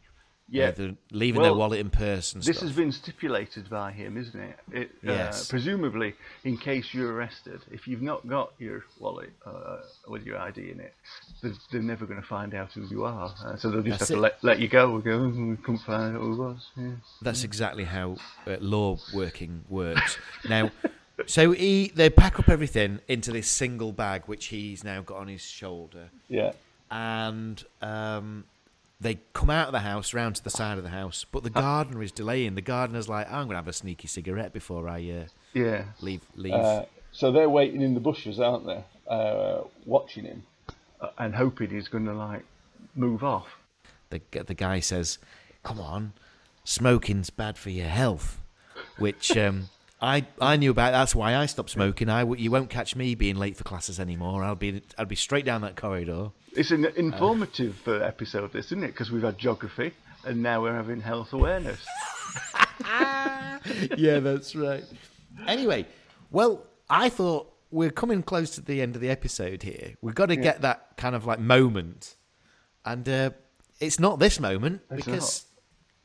Yeah. Uh, they're leaving their wallet in purse and This stuff. has been stipulated by him, isn't it? it Yes. Uh, presumably, in case you're arrested, if you've not got your wallet uh, with your ID in it, they're, they're never going to find out who you are. Uh, so they'll just That's have to let, let you go. We go, "Mm, we couldn't find out who it was. Yeah. That's exactly how uh, law working works. <laughs> now, so he they pack up everything into this single bag, which he's now got on his shoulder, Yeah. and um, they come out of the house, round to the side of the house. But the gardener is delaying. The gardener's like, "I'm going to have a sneaky cigarette before I uh, Yeah. leave." Leave. Uh, so they're waiting in the bushes, aren't they? Uh, watching him uh, and hoping he's going to like move off. the the guy says, "Come on, smoking's bad for your health," which um, I I knew about. That's why I stopped smoking. I you won't catch me being late for classes anymore. I'll be I'll be straight down that corridor. It's an informative uh, episode, this, isn't it? Because we've had geography and now we're having health awareness. <laughs> yeah, that's right. Anyway, well, I thought we're coming close to the end of the episode here. We've got to get that kind of like moment, and uh, it's not this moment It's because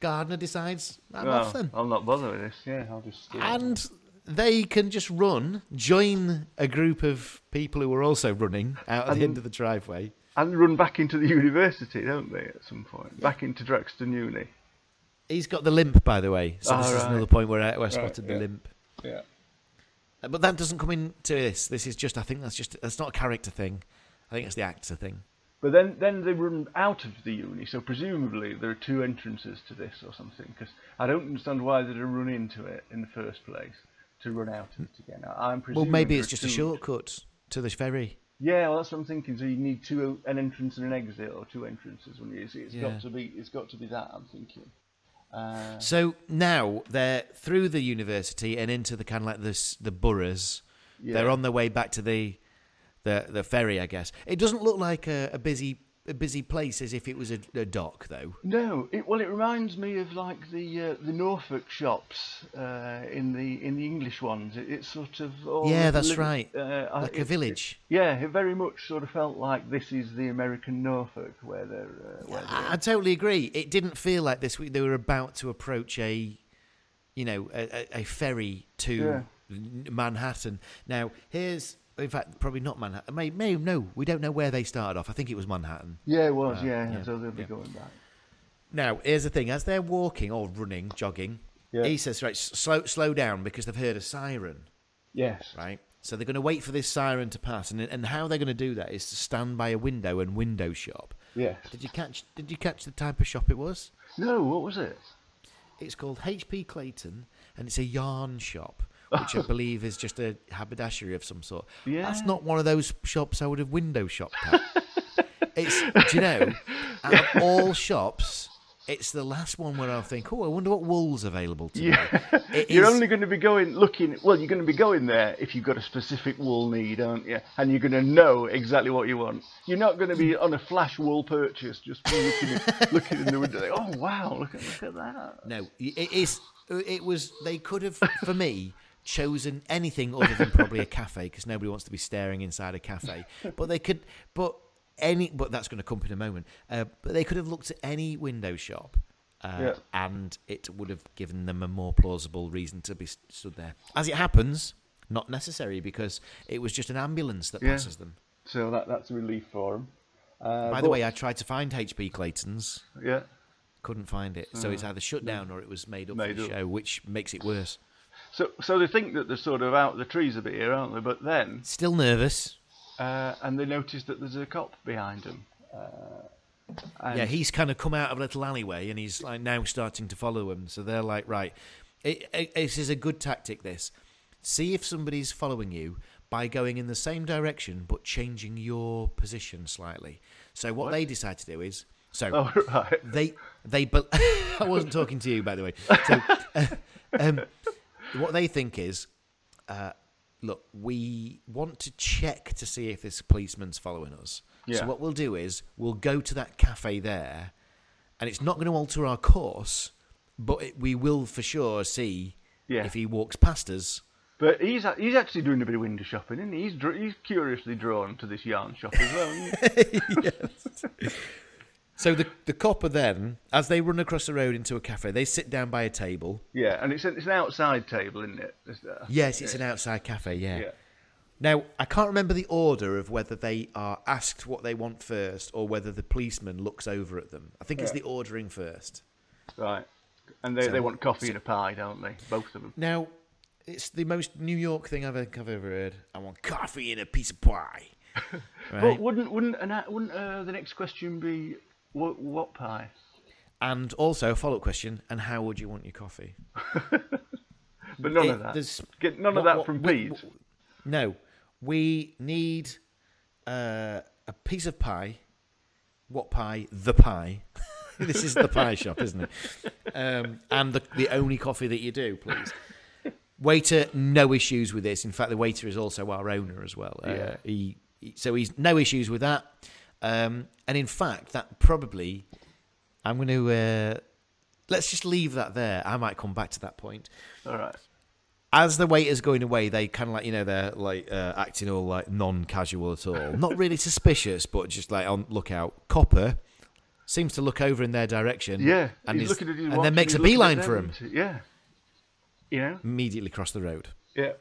Gardner decides I'm Well, off then. I'll not bother with this. Yeah, I'll just. uh, and they can just run, join a group of people who are also running out at the end of the driveway. and run back into the <laughs> university, don't they? At some point, back into Drexton Uni. He's got the limp, by the way. So Ah, this is another point where I, where I spotted the yeah. limp. Yeah. Uh, But that doesn't come into this. This is just, I think that's just, that's not a character thing. I think it's the actor thing. But then, then they run out of the uni, so presumably there are two entrances to this or something. Because I don't understand why they'd have run into it in the first place to run out of it again. I'm Well, maybe it's just a shortcut to the ferry. Yeah, well, that's what I'm thinking. So you need two, an entrance and an exit, or two entrances. When you, it's, it's Yeah. got to be, it's got to be that. I'm thinking. Uh, So now they're through the university and into the kind of like this the boroughs. They're on their way back to the the the ferry, I guess. It doesn't look like a, a busy a busy place as if it was a, a dock, though. No, it, well, it reminds me of like the uh, the Norfolk shops uh, in the in the English ones. It, it's sort of all yeah, that's living- right. uh, like a it- village. Yeah, it very much sort of felt like this is the American Norfolk where they're. Uh, where they're I, I totally agree. It didn't feel like this. They were about to approach a, you know, a, a, a ferry to Yeah. Manhattan. Now, here's, in fact, probably not Manhattan. May, may, no, we don't know where they started off. I think it was Manhattan. yeah, it was. yeah, Uh, yeah, so they'll be yeah. going back. Now, here's the thing: as they're walking or running, jogging, Yeah. he says, "Right, slow, slow down," because they've heard a siren. Yes. Right. So they're going to wait for this siren to pass, and and how they're going to do that is to stand by a window and window shop. Yes. Did you catch? Did you catch the type of shop it was? No, what was it? It's called HP Clayton, and it's a yarn shop, which I <laughs> believe is just a haberdashery of some sort. Yeah. That's not one of those shops I would have window shopped at. <laughs> it's, do you know, out of all shops, it's the last one where I'll think, oh, I wonder what wool's available to Yeah. you're is- only going to be going looking. Well, you're going to be going there if you've got a specific wool need, aren't you? And you're going to know exactly what you want. You're not going to be mm. on a flash wool purchase, just looking, at, looking in the window. Like, oh wow, look at look at that. No, it is. It was. They could have, for me, chosen anything other than probably a cafe because nobody wants to be staring inside a cafe. But they could. But any. But that's going to come up in a moment. Uh, but they could have looked at any window shop. Uh, Yeah. And it would have given them a more plausible reason to be stood there. As it happens, not necessary because it was just an ambulance that Yeah. passes them. So that that's a relief for them. Uh, By the way, I tried to find HP Clayton's, yeah. couldn't find it. So it's either shut down or it was made up Made for the up. show, which makes it worse. So so they think that they're sort of out the trees a bit here, aren't they? But then, Still nervous. uh, and they notice that there's a cop behind them. Uh, Yeah, he's kind of come out of a little alleyway and he's like now starting to follow him. So they're like, right, it, it, this is a good tactic. This, see if somebody's following you by going in the same direction but changing your position slightly. So what, they decide to do is, so Oh <laughs> right. they they. Be- <laughs> I wasn't talking to you, by the way. So, uh, <laughs> um, what they think is, uh, look, we want to check to see if this policeman's following us. Yeah. So what we'll do is we'll go to that cafe there, and it's not going to alter our course, but it, we will for sure see Yeah. if he walks past us. But he's he's actually doing a bit of window shopping, isn't he? He's he's curiously drawn to this yarn shop as well. Isn't he? <laughs> So the the copper then, as they run across the road into a cafe, they sit down by a table. yeah, and it's an, it's an outside table, isn't it? Uh, Yes, it's an outside cafe. yeah. Now, I can't remember the order of whether they are asked what they want first or whether the policeman looks over at them. I think it's the ordering first. Right. And they, So they want coffee and a pie, don't they? Both of them. Now, it's the most New York thing I've, I've ever heard. I want coffee and a piece of pie. <laughs> But wouldn't wouldn't an, wouldn't uh, the next question be what what pie? And also, a follow up question and how would you want your coffee? <laughs> But none It- of that. Get none of that what- from Pete. No, we need uh, a piece of pie. What pie? The pie. <laughs> this is the pie shop, isn't it? Um, and the the only coffee that you do, please. Waiter, no issues with this. In fact, the waiter is also our owner as well. Uh, Yeah. he, he- so he's no issues with that. Um, and in fact, that probably, I'm going to uh, let's just leave that there. I might come back to that point All right. as the waiter's going away, they kind of like you know they're like uh, acting all like non-casual at all, not really <laughs> suspicious, but just like on lookout. Copper seems to look over in their direction, Yeah. and, he's looking at and then makes a beeline for him? Yeah. You know. immediately across the road. Yeah.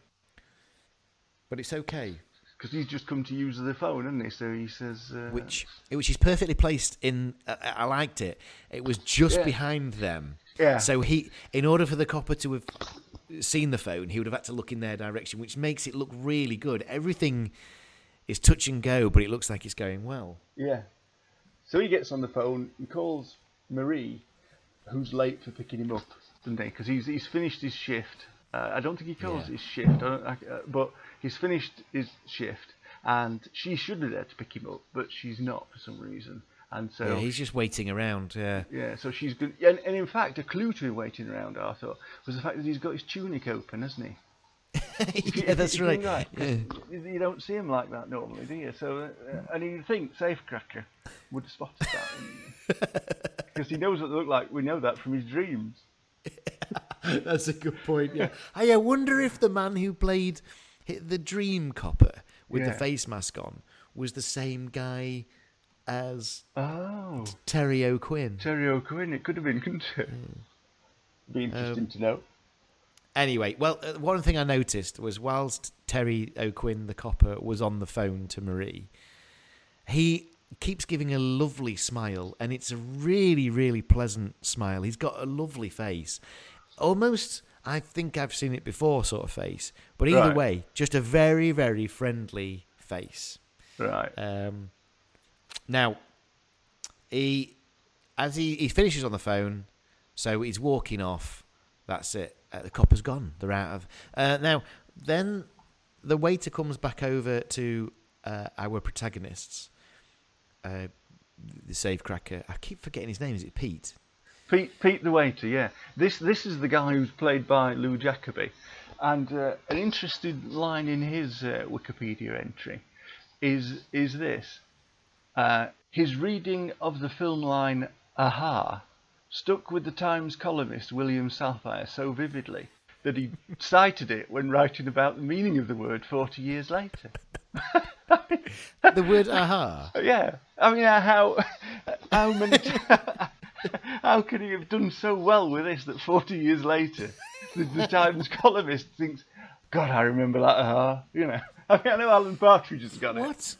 But it's okay, Because he's just come to use the phone, hasn't he? So he says. Uh, which which is perfectly placed in. Uh, I liked it. It was just Yeah. behind them. Yeah. So he, in order for the copper to have seen the phone, he would have had to look in their direction, which makes it look really good. Everything is touch and go, but it looks like it's going well. Yeah. So he gets on the phone and calls Marie, who's late for picking him up, doesn't he? Because he's he's finished his shift. Uh, I don't think he calls Yeah. his shift, I don't, I, uh, but he's finished his shift, and she should be there to pick him up, but she's not for some reason. And so Yeah, he's just waiting around. Yeah. yeah, so she's been, and, and in fact, a clue to him waiting around, I thought, was the fact that he's got his tunic open, hasn't he? <laughs> yeah, that's you right. think Yeah. You you don't see him like that normally, do you? So, uh, and you think Safecracker would have spotted that, <laughs> because he knows what they look like. We know that from his dreams. <laughs> That's a good point. Yeah. I wonder if the man who played the Dream Copper with the face mask on was the same guy as Oh, Terry O'Quinn. Terry O'Quinn. It could have been, couldn't it? Be interesting Um, to know. Anyway, well, uh, one thing I noticed was whilst Terry O'Quinn, the copper, was on the phone to Marie, he keeps giving a lovely smile, and it's a really, really pleasant smile. He's got a lovely face. Almost, I think I've seen it before, sort of face. But either Right. way, just a very, very friendly face. Right. Um, now, he as he, he finishes on the phone, so he's walking off. That's it. Uh, the copper's gone. They're out of. Uh, now, then the waiter comes back over to uh, our protagonists. The safecracker. I keep forgetting his name. Is it Pete? Pete, Pete the waiter, yeah. This this is the guy who's played by Lou Jacobi, and uh, an interesting line in his uh, Wikipedia entry is is this: uh, his reading of the film line "Aha" stuck with the Times columnist William Safire so vividly that he <laughs> cited it when writing about the meaning of the word 40 years later. The word aha. Yeah, I mean, uh, how <laughs> how many how could he have done so well with this that 40 years later, the, the <laughs> Times columnist thinks, God, I remember that. aha." you know, I mean, I know Alan Partridge has got it. What?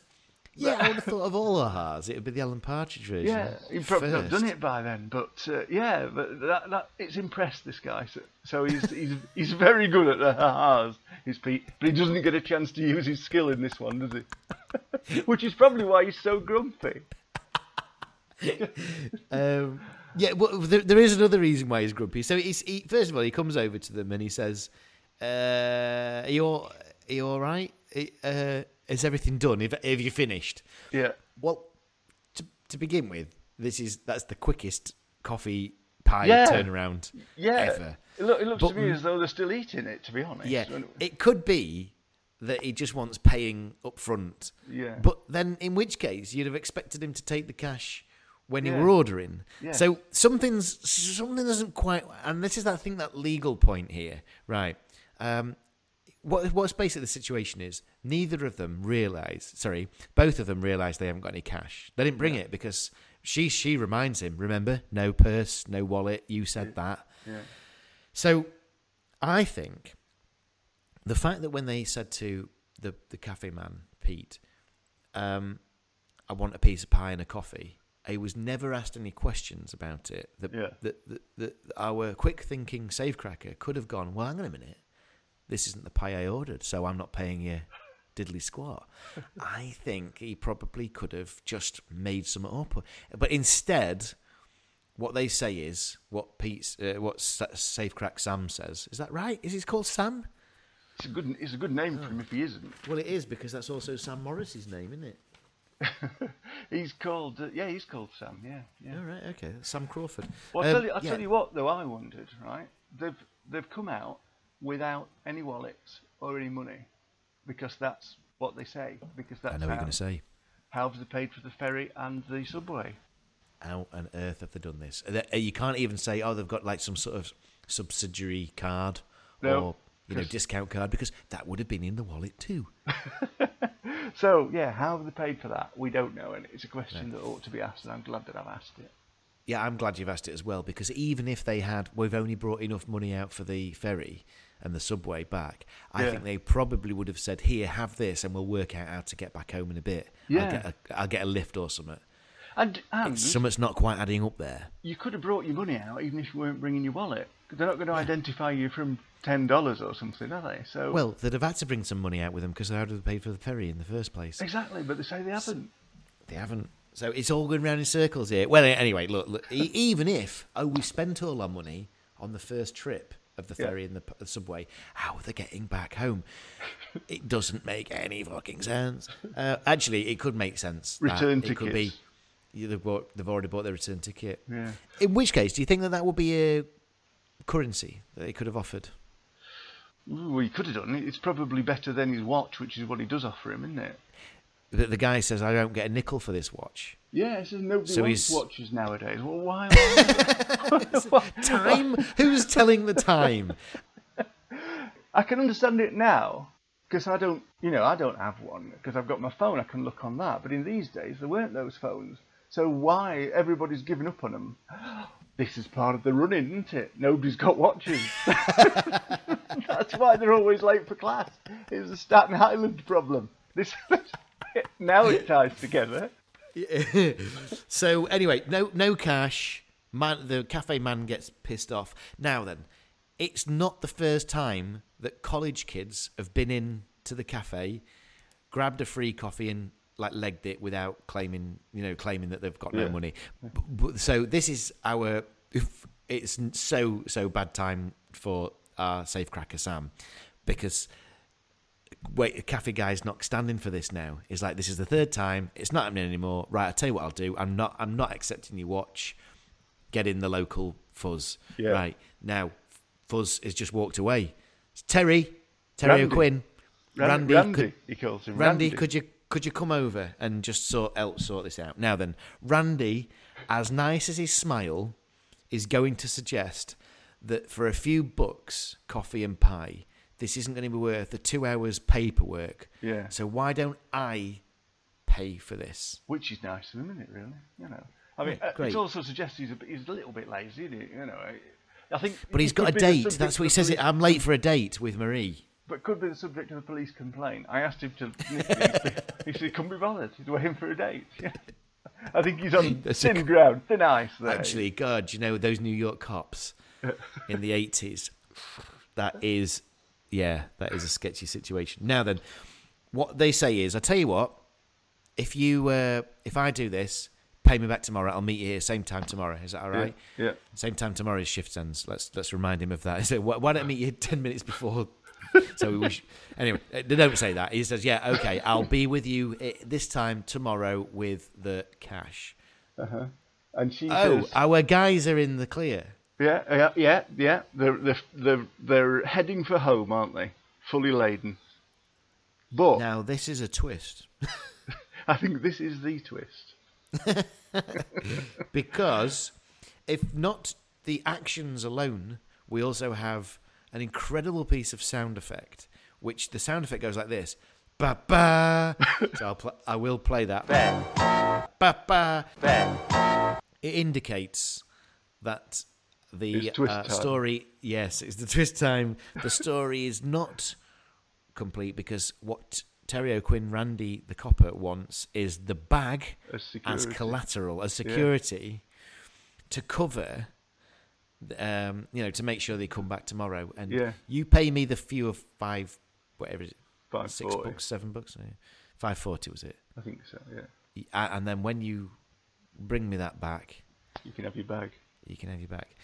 Yeah, I would have <laughs> thought of all the ahas, it would be the Alan Partridge version. Yeah, he'd probably not done it by then, but uh, yeah, but that, that it's impressed this guy. So, so he's <laughs> he's he's very good at the ha-has, is Pete, but he doesn't get a chance to use his skill in this one, does he? <laughs> Which is probably why he's so grumpy. Um, yeah, well, there, there is another reason why he's grumpy. So he's, he, first of all, he comes over to them and he says, uh, "Are you all, are you all right? Uh, is everything done? Have, have you finished?" Yeah, Well, to, to begin with, this is that's the quickest coffee pie Yeah. turnaround yeah. ever. It, look, it looks But- to me as though they're still eating it. To be honest. Yeah, it could be that he just wants paying up front. Yeah. But then, in which case, you'd have expected him to take the cash when you Yeah. were ordering. Yeah. So something's something doesn't quite, and this is that thing that legal point here, right? Um, what what's basically the situation is neither of them realize. Sorry, both of them realize they haven't got any cash. They didn't bring it because she she reminds him. Remember, no purse, no wallet. You said that. yeah. So, I think the fact that when they said to the the cafe man Pete, um, "I want a piece of pie and a coffee," he was never asked any questions about it. That Yeah. that, that, that our quick thinking safecracker could have gone, "Well, hang on a minute, this isn't the pie I ordered, so I'm not paying you." Diddly squat. <laughs> I think he probably could have just made some up, but instead, what they say is what Pete's, uh, what Sa- Safecrack Sam says. Is that right? Is he called Sam? It's a good it's a good name for him if he isn't. Well, it is because that's also Sam Morris's name, isn't it? <laughs> He's called uh, yeah, he's called Sam. Yeah, yeah. All right, okay, Sam Crawford. Well, I'll, Um, tell you, I'll yeah. tell you what, though, I wondered, right? They've, they've come out without any wallets or any money because that's what they say. Because that's I know what you're going to say. how have they paid for the ferry and the subway? How on earth have they done this? Uh, You can't even say, oh, they've got like some sort of subsidiary card No, or you know discount card because that would have been in the wallet too. <laughs> So, yeah, how have they paid for that? We don't know, and it's a question that ought to be asked, and I'm glad that I've asked it. Yeah, I'm glad you've asked it as well because even if they had, we've only brought enough money out for the ferry and the subway back. I Yeah. think they probably would have said, "Here, have this, and we'll work out how to get back home in a bit. Yeah. I'll get a, I'll get a lift or something." And, and Something's not quite adding up there. you could have brought your money out even if you weren't bringing your wallet. They're not going to identify you from $10 or something, are they? So Well, they'd have had to bring some money out with them because how did they pay for the ferry in the first place? Exactly, but they say they haven't. They haven't. So it's all going round in circles here. Well, anyway, look, look even if oh we spent all our money on the first trip of the Yeah. ferry and the, the subway, how are they getting back home? it doesn't make any fucking sense. Uh, actually, it could make sense. Return it could be tickets. they've, bought, they've already bought their return ticket. Yeah. In which case, do you think that that would be a currency that they could have offered? Well, he could have done it. It's probably better than his watch, which is what he does offer him, isn't it? The, the guy says, "I don't get a nickel for this watch." Yeah, says nobody So wants he's- watches nowadays. Well, why? <laughs> Time? Who's telling the time? <laughs> I can understand it now because I don't, you know, I don't have one because I've got my phone. I can look on that. But in these days, there weren't those phones. So why everybody's given up on them? <gasps> This is part of the running, isn't it? Nobody's got watches. <laughs> That's why they're always late for class. It's the Staten Island problem. This now it ties together. <laughs> so anyway, no no cash. Man, the cafe man gets pissed off. Now then, it's not the first time that college kids have been in to the cafe, grabbed a free coffee and like legged it without claiming, you know, claiming that they've got no Yeah. money. So this is our. It's so so bad time for our safecracker Sam, because wait, a cafe guy's not standing for this now. He's like, this is the third time. It's not happening anymore. Right, I'll tell you what I'll do. I'm not. I'm not accepting your watch. get in the local fuzz. Yeah. Right now, Fuzz has just walked away. It's Terry, Terry Randy. O'Quinn, Ran- Randy, Randy, could, he calls him. Randy, could you could you come over and just sort help sort this out? Now then, Randy, as nice as his smile, is going to suggest that for a few bucks, coffee and pie, this isn't going to be worth the two hours paperwork. Yeah. So why don't I pay for this? Which is nice of him, isn't it? Really, you know. I mean, Yeah, uh, it also suggests he's a, he's a little bit lazy, isn't he? You know. I- think. But he's got a could be the date. That's what he a says. It. police- I'm late for a date with Marie. But could be the subject of a police complaint. I asked him to. <laughs> he said he couldn't be bothered. He's waiting for a date. Yeah. <laughs> I think he's on <laughs> That's a thin c- ground, thin ice there. Actually, God, you know those New York cops in the eighties. That is, yeah, that is a sketchy situation. Now then, what they say is, I tell you what, if you, uh, if I do this, pay me back tomorrow. I'll meet you here same time tomorrow. Is that all right? Yeah, yeah. Same time tomorrow is shift ends. Let's let's remind him of that. <laughs> So why, why don't I meet you ten minutes before? So we sh- <laughs> anyway, uh, they don't say that. He says, "Yeah, okay, I'll be with you uh, this time tomorrow with the cash." Uh huh. And she Oh, says, our guys are in the clear. Yeah, yeah, yeah, yeah. They're, they're, they're, they're heading for home, aren't they? Fully laden. But Now this is a twist <laughs> I think this is the twist. <laughs> because if not the actions alone, we also have an incredible piece of sound effect, which the sound effect goes like this. Ba ba. So I'll pl- I will play that. Ba ba. It indicates that the uh, story, yes, it's the twist time. The story is not complete because what Terry O'Quinn, Randy the copper wants is the bag As as collateral, as security to cover, um, you know, to make sure they come back tomorrow. And Yeah. you pay me the fee of five, whatever is it, Five six forty. bucks, seven bucks, five forty was it? I think so. Yeah. And then when you bring me that back, You can have your bag. you can have your back.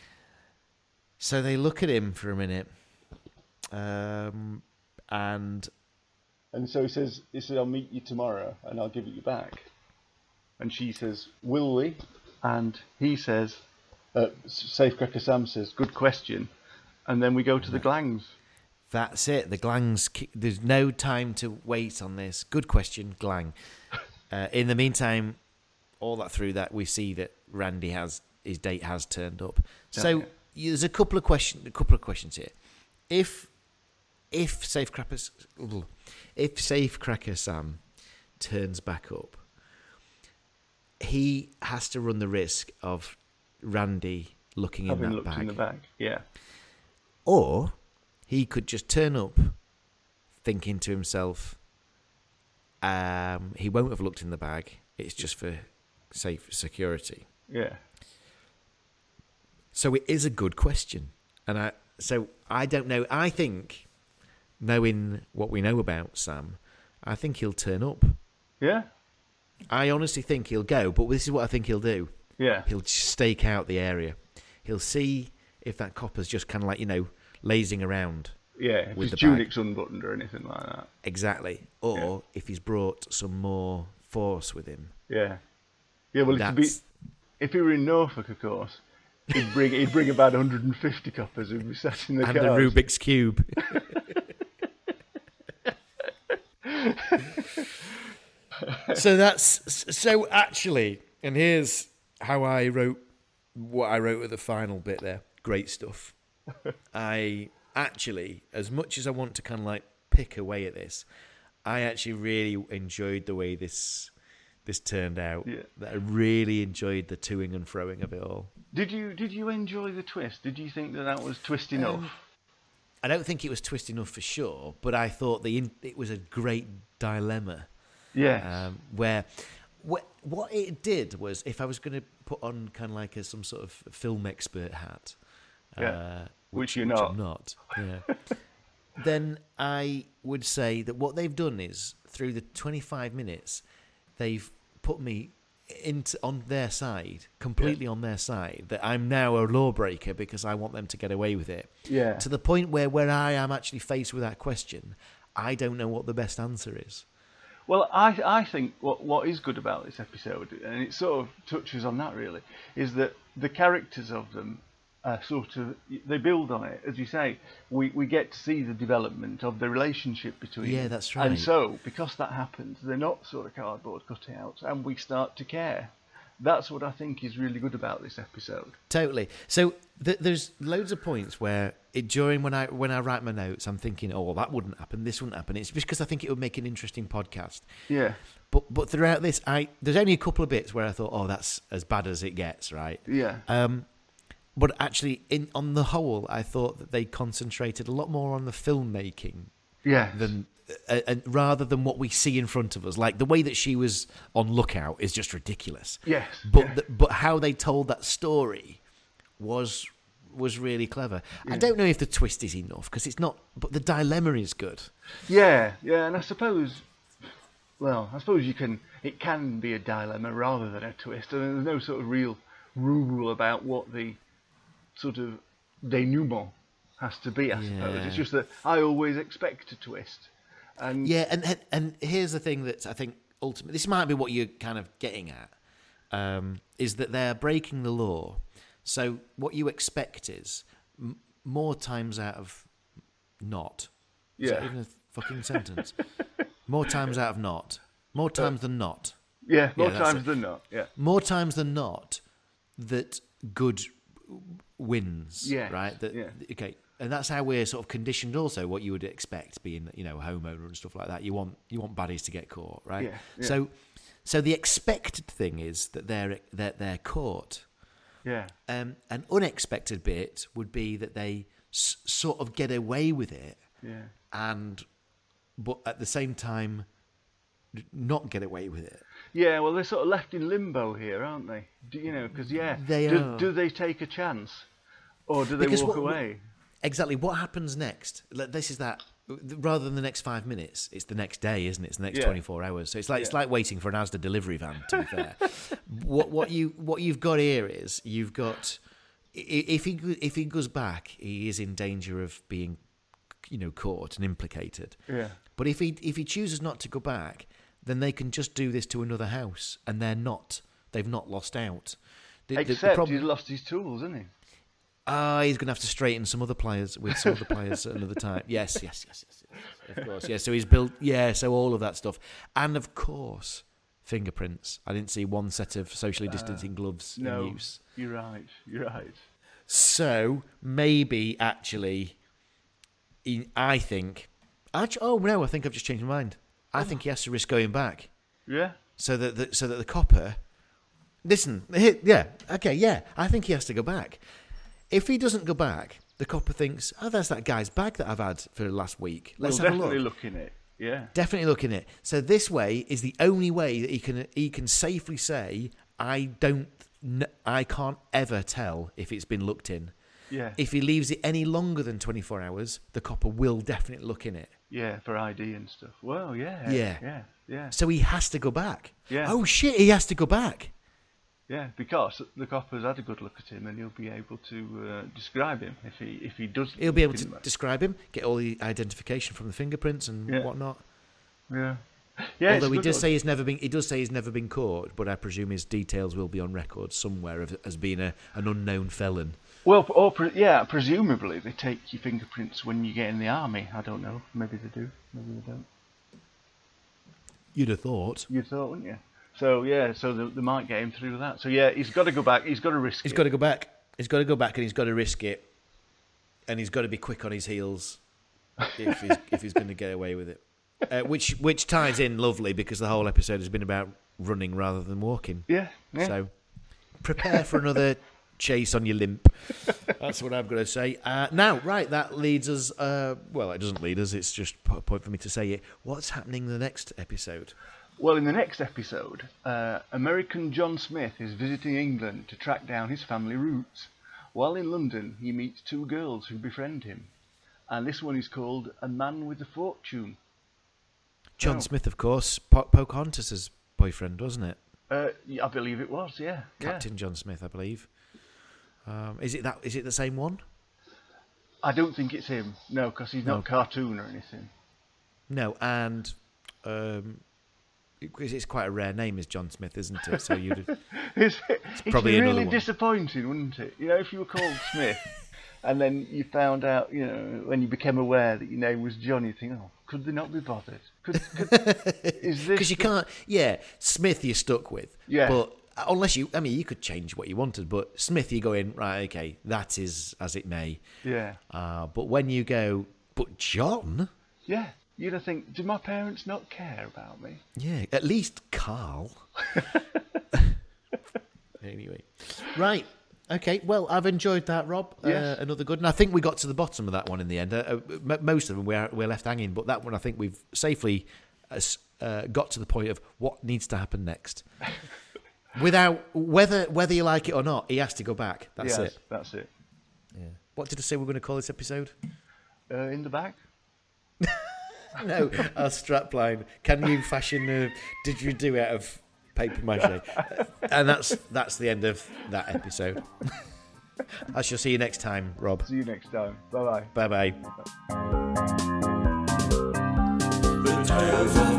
So they look at him for a minute, um, and And so he says, he said, I'll meet you tomorrow and I'll give it you back. And she says, will we? And he says, uh, Safecracker Sam says, good question. And then we go to the Glangs. That's it. The Glangs. There's no time to wait on this. Good question, Glang. <laughs> Uh, in the meantime, all that through that we see that Randy has his date has turned up. So. There's a couple of question, a couple of questions here. If if Safecracker if Safecracker Sam turns back up, he has to run the risk of Randy looking in that looked bag. in the bag. Yeah. Or he could just turn up thinking to himself, um, he won't have looked in the bag. It's just for safe security. Yeah. So it is a good question. And I so I don't know. I think knowing what we know about Sam, I think he'll turn up. Yeah. I honestly think he'll go, but this is what I think he'll do. Yeah. He'll stake out the area. He'll see if that copper's just kind of like, you know, lazing around. Yeah. With his tunic's unbuttoned or anything like that. Exactly. Or if he's brought some more force with him. Yeah. Yeah, well, be, if he were in Norfolk, of course, he'd bring he'd bring about 150 coppers who'd be sat in the car and the. Rubik's cube. so that's so actually, and here's how I wrote what I wrote at the final bit there. Great stuff. I actually, as much as I want to kind of like pick away at this, I actually really enjoyed the way this this turned out. Yeah. That I really enjoyed the toing and froing of it all. Did you did you enjoy the twist? Did you think that that was twist Um, enough? I don't think it was twist enough for sure, but I thought the in, it was a great dilemma yes. um, where what what it did was if I was going to put on kind of like a, some sort of film expert hat, Yeah. uh, Which you're I'm not, yeah, <laughs> then I would say that what they've done is through the 25 minutes, they've put me into on their side, completely on their side. That I'm now a lawbreaker because I want them to get away with it. Yeah. To the point where where I am actually faced with that question, I don't know what the best answer is. Well, I I think what what is good about this episode, and it sort of touches on that really, is that the characters of them are sort of they build on it, as you say. We we get to see the development of the relationship between. Yeah, that's right. And so because that happens, they're not sort of cardboard cutouts, and we start to care. That's what I think is really good about this episode. Totally. So th- there's loads of points where it, during when I when I write my notes, I'm thinking, oh, that wouldn't happen. This wouldn't happen. It's just because I think it would make an interesting podcast. Yeah, But but throughout this, I there's only a couple of bits where I thought, oh, that's as bad as it gets, right? yeah, Um, but actually, in on the whole, I thought that they concentrated a lot more on the filmmaking yeah. than uh, uh, rather than what we see in front of us. Like the way that she was on lookout is just ridiculous. Yes, But yeah. the, but how they told that story was was really clever. I don't know if the twist is enough because it's not. But the dilemma is good. Yeah, yeah, and I suppose, well, I suppose you can. It can be a dilemma rather than a twist, and there's no sort of real rule about what the sort of denouement has to be. I suppose it's just that I always expect a twist, and Yeah, and and, and here's the thing that I think ultimately this might be what you're kind of getting at um, is that they're breaking the law. So what you expect is m- more times out of not. Is that Yeah. even a fucking sentence? <laughs> more times out of not. More times than not. yeah, more Yeah, times than not, yeah, More times than not that good wins. Yes, Right. That, yeah. Okay. And that's how we're sort of conditioned. Also, what you would expect, being you know a homeowner and stuff like that. You want you want baddies to get caught, right? Yeah, yeah. So, so the expected thing is that they're that they're caught. yeah, Um, an unexpected bit would be that they s- sort of get away with it, yeah, and but at the same time, not get away with it. Yeah. Well, they're sort of left in limbo here, aren't they? Do, you know, because yeah, They do, are. do they take a chance, or do they Because walk what- away? Exactly. What happens next? This is that. Rather than the next five minutes, it's the next day, isn't it? It's the next Yeah. twenty four hours. So it's like it's like waiting for an Asda delivery van. To be fair, <laughs> what what you what you've got here is you've got if he if he goes back, he is in danger of being, you know, caught and implicated. Yeah. But if he if he chooses not to go back, then they can just do this to another house, and they're not. They've not lost out. The- the- the Except problem- he's lost his tools, isn't he? Ah, he's going to have to straighten some other players with some other players at another time. <laughs> Yes, yes, yes, yes, yes. Of course, yeah. So he's built, yeah. So all of that stuff, and of course, fingerprints. I didn't see one set of socially distancing gloves Uh, No, in use. you're right. You're right. So maybe actually, I think. Actually, oh no, I think I've just changed my mind. I think he has to risk going back Yeah. so that the, so that the copper. Listen, here, yeah, okay, yeah. I think he has to go back. If he doesn't go back, the copper thinks, "Oh, there's that guy's bag that I've had for the last week. Let's we'll have a definitely look." look in it. Yeah. Definitely look in it. So this way is the only way that he can he can safely say, "I don't, I can't ever tell if it's been looked in." Yeah. If he leaves it any longer than 24 hours, the copper will definitely look in it. Yeah, for ID and stuff. Well, yeah. Yeah. Yeah. Yeah. So he has to go back. Yeah. Oh shit, he has to go back. Yeah, because the copper's had a good look at him, and he'll be able to uh, describe him if he if he does. He'll be able to there. describe him, get all the identification from the fingerprints and Yeah. whatnot. Yeah. Yeah. Although he does one. say he's never been, he does say he's never been caught, but I presume his details will be on record somewhere of, as being a, an unknown felon. Well, or pre- yeah, presumably they take your fingerprints when you get in the army. I don't know. Maybe they do. Maybe they don't. You'd have thought. You'd thought, wouldn't you? So yeah, so they, they might get him through that. So yeah, he's got to go back. He's got to risk He's it. got to go back. He's got to go back, and he's got to risk it, and he's got to be quick on his heels if he's <laughs> if he's going to get away with it. Uh, which which ties in lovely because the whole episode has been about running rather than walking. Yeah. yeah. So prepare for another chase on your limp. <laughs> That's what I'm going to say. Uh, now, right, that leads us. Uh, well, it doesn't lead us. It's just a point for me to say it. What's happening in the next episode? Well, in the next episode, uh, American John Smith is visiting England to track down his family roots. While in London, he meets two girls who befriend him. And this one is called A Man with a Fortune. John Oh. Smith, of course, po- Pocahontas's boyfriend, wasn't it? Uh, I believe it was, yeah. yeah. Captain John Smith, I believe. Um, is it that? Is it the same one? I don't think it's him. No, because he's not No. cartoon or anything. No, and um, it's quite a rare name, is John Smith, isn't it? So you'd. <laughs> It's, probably probably be another really disappointing, wouldn't it? You know, if you were called Smith, <laughs> and then you found out, you know, when you became aware that your name was John, you think, oh, could they not be bothered? Could, could, <laughs> is this? Because you can't. Yeah, Smith you're stuck with. Yeah. But unless you, I mean, you could change what you wanted, but Smith you go in right. Okay, that is as it may. Yeah, Uh, but when you go, but John. yeah. You'd have think, do my parents not care about me? Yeah, at least Carl. <laughs> anyway, right. Okay, well, I've enjoyed that, Rob. Yes. Uh, another good, and I think we got to the bottom of that one in the end. Uh, uh, m- most of them we're, we're left hanging, but that one I think we've safely uh, uh, got to the point of what needs to happen next. <laughs> Without whether whether you like it or not, he has to go back. That's yes, it. That's it. Yeah. What did I say we're going to call this episode? Uh, in the back. <laughs> No, our strapline. Can you fashion a didgeridoo out of paper mache? <laughs> and that's that's the end of that episode. <laughs> I shall see you next time, Rob. See you next time. Bye bye. Bye bye. The tales of